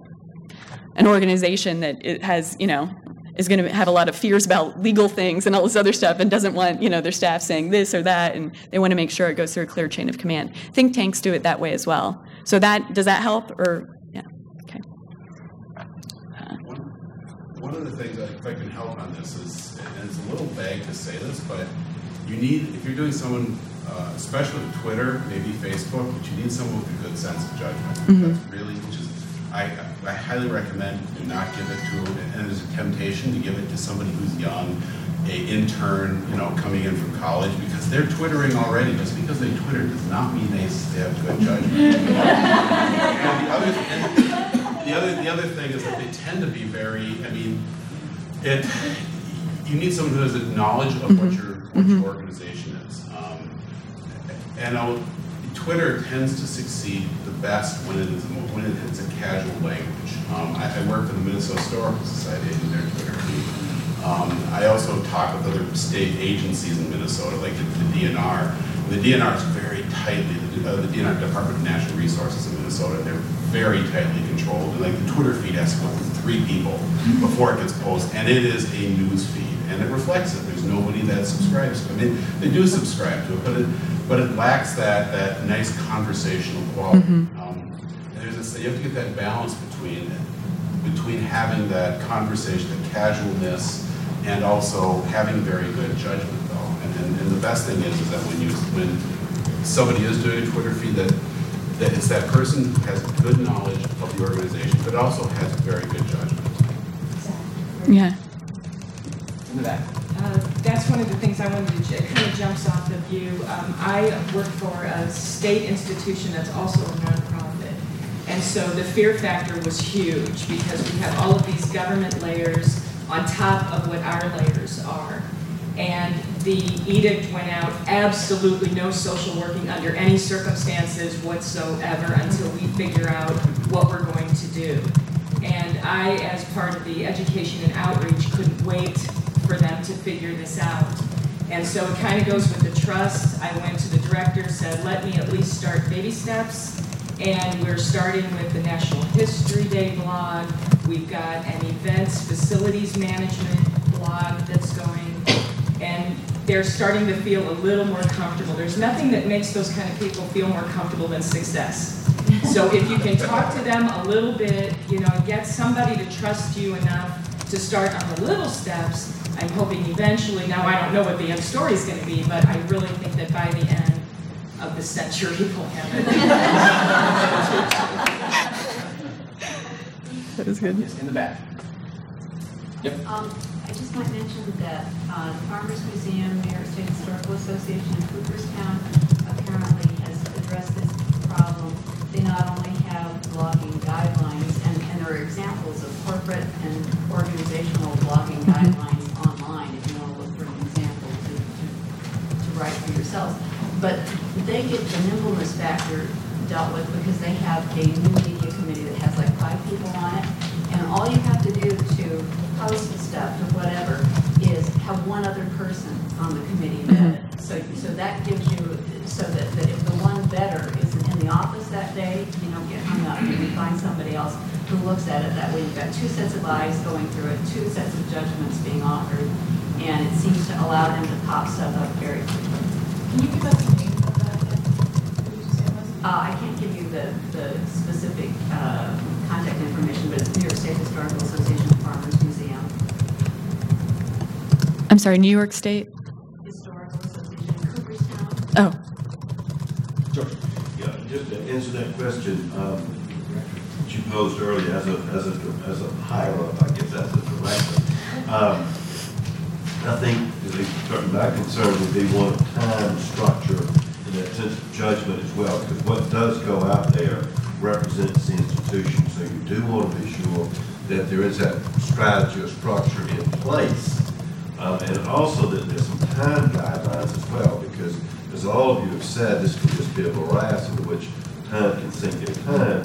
an organization that it has you know is going to have a lot of fears about legal things and all this other stuff and doesn't want you know their staff saying this or that and they want to make sure it goes through a clear chain of command think tanks do it that way as well so that does that help or yeah okay one of the things that if I can help on this is, and it's a little vague to say this, but you need, if you're doing someone, uh, especially Twitter, maybe Facebook, but you need someone with a good sense of judgment. Mhm. That's really, which is, I, I highly recommend do not give it to, and there's a temptation to give it to somebody who's young, a intern, you know, coming in from college, because they're twittering already. Just because they Twitter does not mean they, they have good judgment. and the other, and the other, the other thing is that they tend to be very, I mean, it, you need someone who has a knowledge of what your, what your organization is. Um, and I'll, Twitter tends to succeed the best when it is when it's a casual language. Um, I, I work for the Minnesota Historical Society in their Twitter feed. Um, I also talk with other state agencies in Minnesota, like the, the DNR. The DNR is very tightly, the, uh, the DNR Department of Natural Resources in Minnesota, they're very tightly controlled. And like the Twitter feed has to go through three people before it gets posted, and it is a news feed, and it reflects it. There's nobody that subscribes to it. I mean, they do subscribe to it, but it, but it lacks that, that nice conversational quality. Mhm. Um, and there's this, you have to get that balance between between having that conversation, the casualness, and also having very good judgment. And, and, and the best thing is, is that when you when somebody is doing a Twitter feed, that that it's that person has good knowledge of the organization, but also has very good judgment. yeah In the back. Uh, That's one of the things I wanted to, it kind of jumps off of you. Um, I work for a state institution that's also a nonprofit. And so the fear factor was huge because we have all of these government layers on top of what our layers are. And the edict went out, absolutely no social working under any circumstances whatsoever until we figure out what we're going to do. And I, as part of the education and outreach, couldn't wait for them to figure this out. And so it kind of goes with the trust. I went to the director, said, let me at least start baby steps. And we're starting with the National History Day blog. We've got an events facilities management blog that's going. And they're starting to feel a little more comfortable. There's nothing that makes those kind of people feel more comfortable than success. So if you can talk to them a little bit, you know, get somebody to trust you enough to start on the little steps, I'm hoping eventually, now I don't know what the end story is going to be, but I really think that by the end of the century, we'll have it. that was good in the back Um, I just might mention that uh, the Farmers Museum, New York State Historical Association in Cooperstown apparently has addressed this problem. They not only have blogging guidelines, and, and there are examples of corporate and organizational blogging guidelines online, if you want to look for an example to to write for yourselves. But they get the nimbleness factor dealt with because they have a new media committee that has like five people on it. And all you have to do to post stuff have one other person on the committee mm-hmm. vet it. So, so that gives you, so that, that if the one better isn't in the office that day, you don't get hung up. You find somebody else who looks at it that way. You've got two sets of eyes going through it, two sets of judgments being offered, and it seems to allow them to pop stuff up very quickly. Can you give us some names of that? What did you say it was? Uh, I can't give you the, the specific, uh, contact information, but it's New York State Historical Association of Farmers Museum. I'm sorry, New York State? Historical Association. Oh, Yeah, just to answer that question, um, that you posed earlier as a, as a, as a higher up, I guess that's a director. Um, I think, my concern would be one of time structure and that sense of judgment as well, because what does go out there represents the institution, so you do want to be sure that there is that strategy or structure in place. And also that there's some time guidelines as well, because as all of you have said, this could just be a morass in which time can sink in time,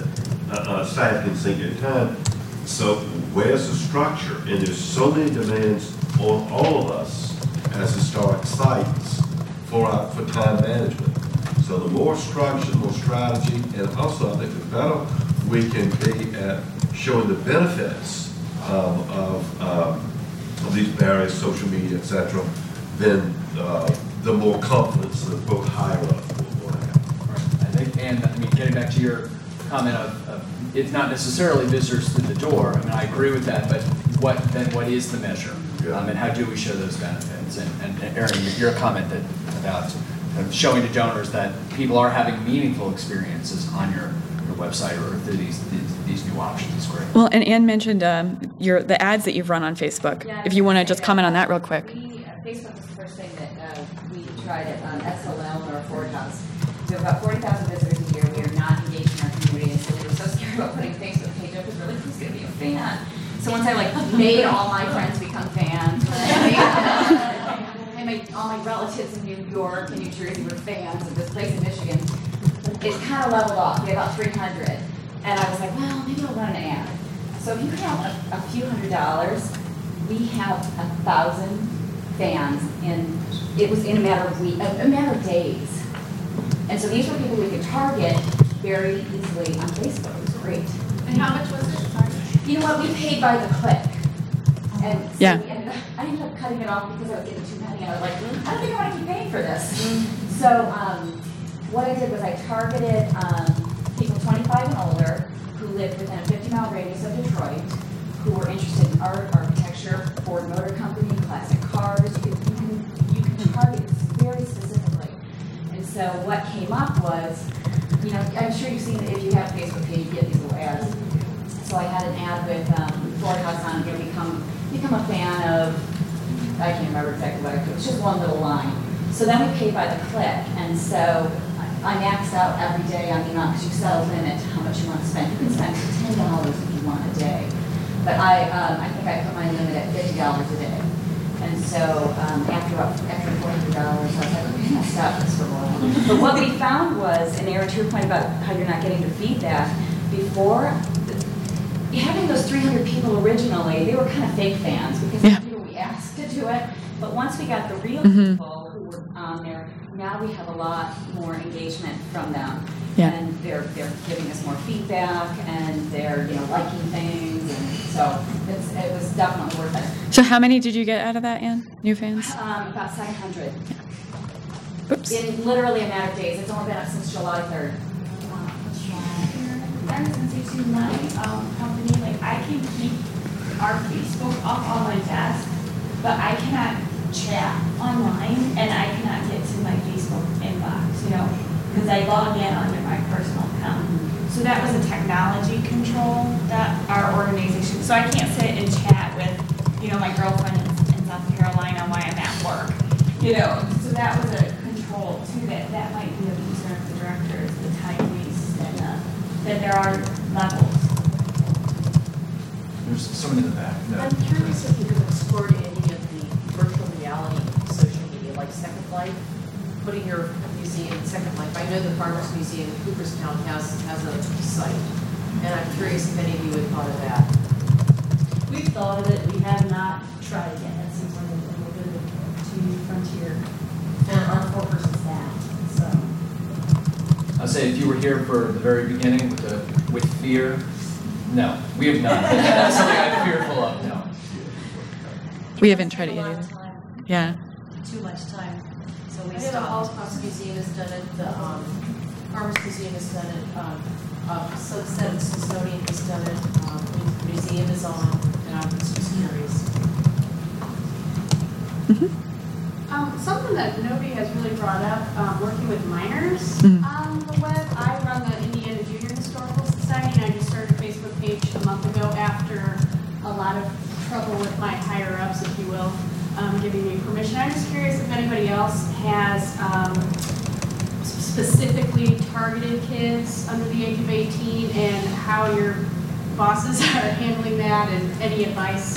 uh, uh, staff can sink in time. So where's the structure? And there's so many demands on all of us as historic sites for, our- for time management. So the more structure, the more strategy, and also I think the better we can be at showing the benefits of, um, of these various social media, et cetera, then uh, the more confidence that both higher up will have. I think, and, I mean, getting back to your comment of, of, it's not necessarily visitors through the door, I mean, I agree with that, but what, then what is the measure? Um, and how do we show those benefits? And, and Erin, your comment that, about um, showing to donors that people are having meaningful experiences on your, your website or through these, these, these new options is great. well, and Anne mentioned um, your, the ads that you've run on Facebook. Yeah, If you want to just comment on that real quick. We, uh, Facebook was the first thing that uh, we tried at um, Edsel and Eleanor Ford House. We have about 40,000 visitors a year. We are not engaged in our community, and so we were so scared about putting Facebook page up. Because really, who's going to be a fan? So once I like made all my friends become fans, I made all my relatives in New York and New Jersey were fans of this place in Michigan. It kind of leveled off. We had about 300, and I was like, well, maybe I'll run an ad. So if you have a, a few hundred dollars, we have a thousand fans in, it was in a matter of week, a, a matter of days. And so these were people we could target very easily on Facebook. It was great. And how much was it? Sorry. You know what, we paid by the click. And so Yeah. we ended up, I ended up cutting it off because I was getting too many. I was like, I don't think I want to keep paying for this. So, um, what I did was I targeted, um, people twenty-five and older who lived within a fifty-mile radius of Detroit, who were interested in art, architecture, Ford Motor Company, classic cars. You can, you can, you target this very specifically. And so what came up was, you know, I'm sure you've seen, it if you have a Facebook page, you get these little ads. So I had an ad with um, Ford House on here, become, become a fan of, I can't remember exactly what I put, it's just one little line. So then we paid by the click, and so I maxed out every day on the amount, because you set a limit to how much you want to spend. You can spend ten dollars if you want a day. But I, um, I think I put my limit at fifty dollars a day. And so, um, after, after four hundred dollars, I was like, okay, gonna stop this for a while. But what we found was, and Erin, to your point about how you're not getting the feedback, before, having those three hundred people originally, they were kind of fake fans, because Yeah. we asked to do it. But once we got the real Mhm. people who were on there, now we have a lot more engagement from them. Yeah. And they're, they're giving us more feedback, and they're, you know, liking things, and so it's, it was definitely worth it. So how many did you get out of that, Ann? New fans? Um, about seven hundred. Oops. In literally a matter of days. It's only been up since July third. Ever since I do my um, company, like I can keep our Facebook up on my desk, but I cannot chat online and I cannot get to my Facebook inbox, you know, because I log in under my personal account. So that was a technology control that our organization, so I can't sit and chat with, you know, my girlfriend in, in South Carolina while I'm at work, you know. So that was a control too, that, that might be a concern of the directors, the time waste and, uh, that there are levels. There's someone in the back. No. I'm curious if you have explored any of the virtual reality social media, like Second Life. putting your museum in Second Life. I know the Farmers Museum in Cooperstown has, has a site, and I'm curious if any of you had thought of that. We've thought of it, we have not tried it yet. That seems like a little bit of a too new frontier for our four-person staff, so. I'll say if you were here for the very beginning with the, with fear, no, we have not. That's something I'm fearful of, no. We haven't tried it yet either. Yeah. Too much time, so we I know the stopped. Holocaust Museum has done it, the um, Farmers Museum has done it, um, uh, Sunset Smithsonian has done it, um, the museum is on, and I was just curious. Mhm. Um, something that nobody has really brought up, um, working with minors Mhm. on the web. I run the Indiana Junior Historical Society, and I just started a Facebook page a month ago after a lot of trouble with my higher ups, if you will, um, giving me permission. I'm just curious if anybody else has, um, specifically targeted kids under the age of 18 and how your bosses are handling that and any advice.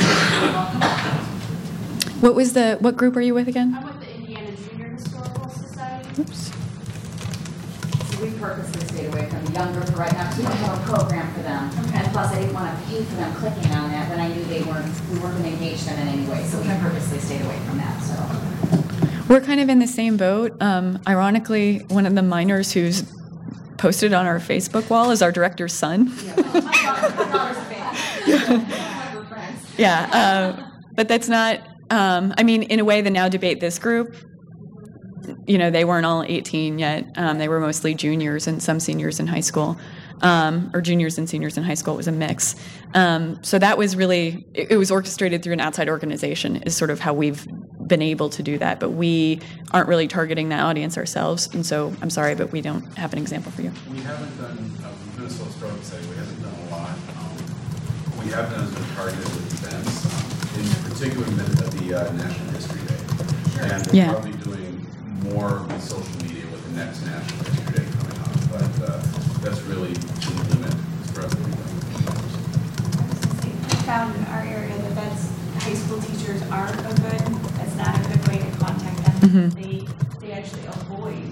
What was the, what group are you with again? I'm with the Indiana Junior Historical Society. Oops. Away from the younger for right now, because we don't have a program for them. And plus, I didn't want to pay for them clicking on that when I knew they weren't, we weren't going to engage them in any way. So we purposely stayed away from that, so. We're kind of in the same boat. Um, ironically, one of the minors who's posted on our Facebook wall is our director's son. yeah, uh, but that's not. Um, I mean, in a way, the Now Debate This group. You know, they weren't all 18 yet. Um, they were mostly juniors and some seniors in high school, um, or juniors and seniors in high school. It was a mix. Um, so that was really it, it was orchestrated through an outside organization. Is sort of how we've been able to do that. But we aren't really targeting that audience ourselves. And so I'm sorry, but we don't have an example for you. We haven't done, uh, Minnesota Historical say we haven't done a lot. Um, What we have done is been targeted with events, um, in particular the uh, National History Day. And Yeah. Probably doing more with social media with the next National History Day coming up. But uh, that's really the limit as far as what we've done. I found in our area that that's, high school teachers aren't a good, that's not a good way to contact them. Mhm. They, they actually avoid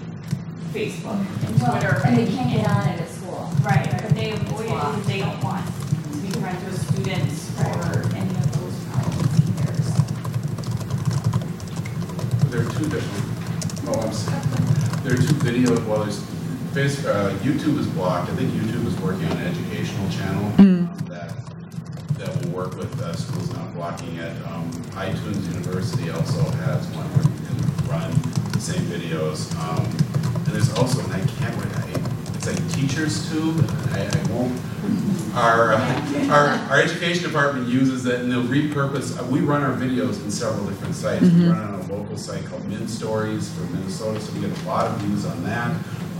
Facebook and Well, Twitter. and they can't get on it at school. Right, but they avoid it because they don't want to be friends with students or any of those problems either, so. There are two different, oh, There are two video, well, there's, uh, YouTube is blocked. I think YouTube is working on an educational channel Mm. that, that will work with uh, schools not blocking it. Um, iTunes University also has one where you can run the same videos. Um, And there's also, and I can't, wait, I, it's like Teachers Tube, I, I won't, our, uh, our, our education department uses it and they'll repurpose, uh, we run our videos in several different sites. We Mhm. run it on a local site called Min Stories for Minnesota, so we get a lot of views on that.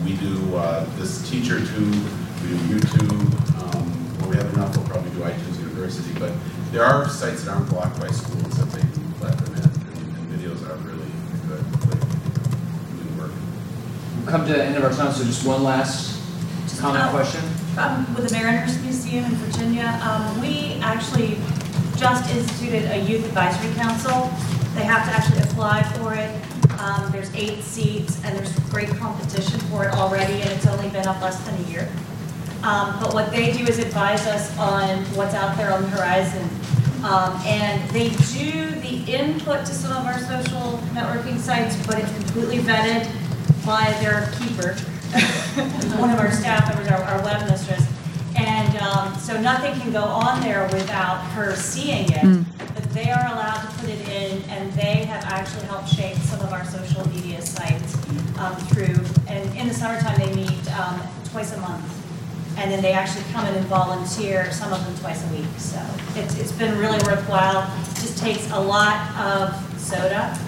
We do, uh, this Teacher Tube, we do YouTube, um, when we have enough, we'll probably do iTunes University, but there are sites that aren't blocked by schools that they can let them in, and, and videos are really good, like, doing work. We've come to the end of our time, so just one last comment, um, question? Um, with the Mariners Museum in Virginia, um, we actually just instituted a youth advisory council. They have to actually apply for it. Um, there's eight seats and there's great competition for it already and it's only been up less than a year. Um, but what they do is advise us on what's out there on the horizon. Um, and they do the input to some of our social networking sites, but it's completely vetted by their keeper, one of our staff members, our, our web mistress. And um, so nothing can go on there without her seeing it. Mm. But they are allowed to put it in, and they have actually helped shape some of our social media sites um, through. And in the summertime, they meet um, twice a month, and then they actually come in and volunteer. Some of them twice a week. So it's it's been really worthwhile. It just takes a lot of soda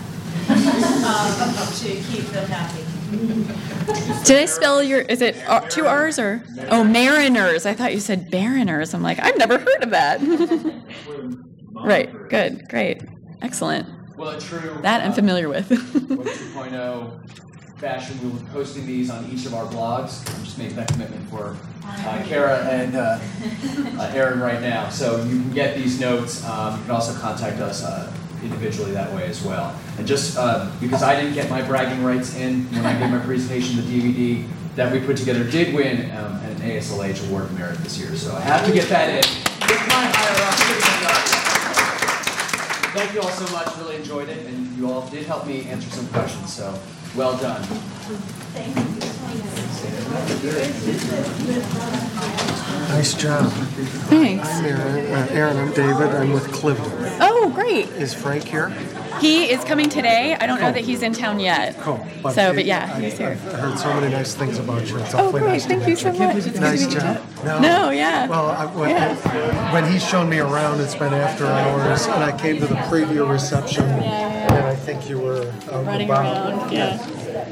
um, to keep them happy. Did I spell your? Is it two R's or? Oh, Mariners. I thought you said Baroners. I'm like, I've never heard of that. right. Good. Great. Excellent. Well, true. That I'm uh, familiar with. 2.0 fashion, we will be posting these on each of our blogs. I'm just making that commitment for uh, Kara and uh, uh, Erin right now. So you can get these notes. Um, you can also contact us uh, individually that way as well. And just uh, because I didn't get my bragging rights in when I gave my presentation, the DVD that we put together did win um, an AASLH Award of Merit this year. So I have to get that in. Thank you all so much. Really enjoyed it, and you all did help me answer some questions. So well done. Nice job. Thanks. I'm Erin, uh, Erin, I'm David, I'm with Clifton. Oh, great. Is Frank here? He is coming today. I don't know that he's in town yet. Cool. So, he- but yeah, I- he's here. I've heard so many nice things about you. It's Oh, awfully great. nice Thank you meet so much. It's Nice meet job. No, no, yeah. Well, I, when, Yeah. when he's shown me around, it's been after hours, and I came to the preview reception, and I think you were out and Running about. around, yeah.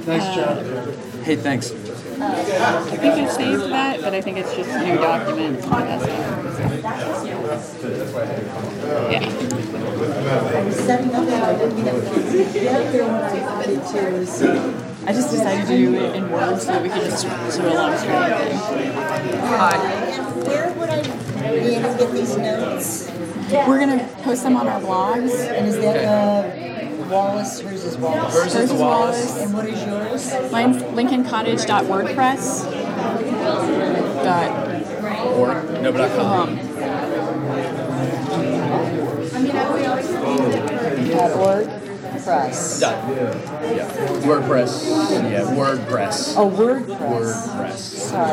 Nice Uh, job. Hey, thanks. I think I saved that, but I think it's just new documents and all that stuff. Yeah. I was setting up, so I didn't get get there when I wanted to, so. I just decided to do it in Word so that we could just do a long string thing. And where would I be able to get these notes? We're gonna post them on our blogs. And is that the Wallace, hers is Wallace? Hers is Wallace. And what is yours? Mine's lincolncottage.wordpress. Dot Or no, but I com. Um, dot org, press. Dot. Yeah. WordPress. Yeah, WordPress. Oh, WordPress. WordPress. Sorry.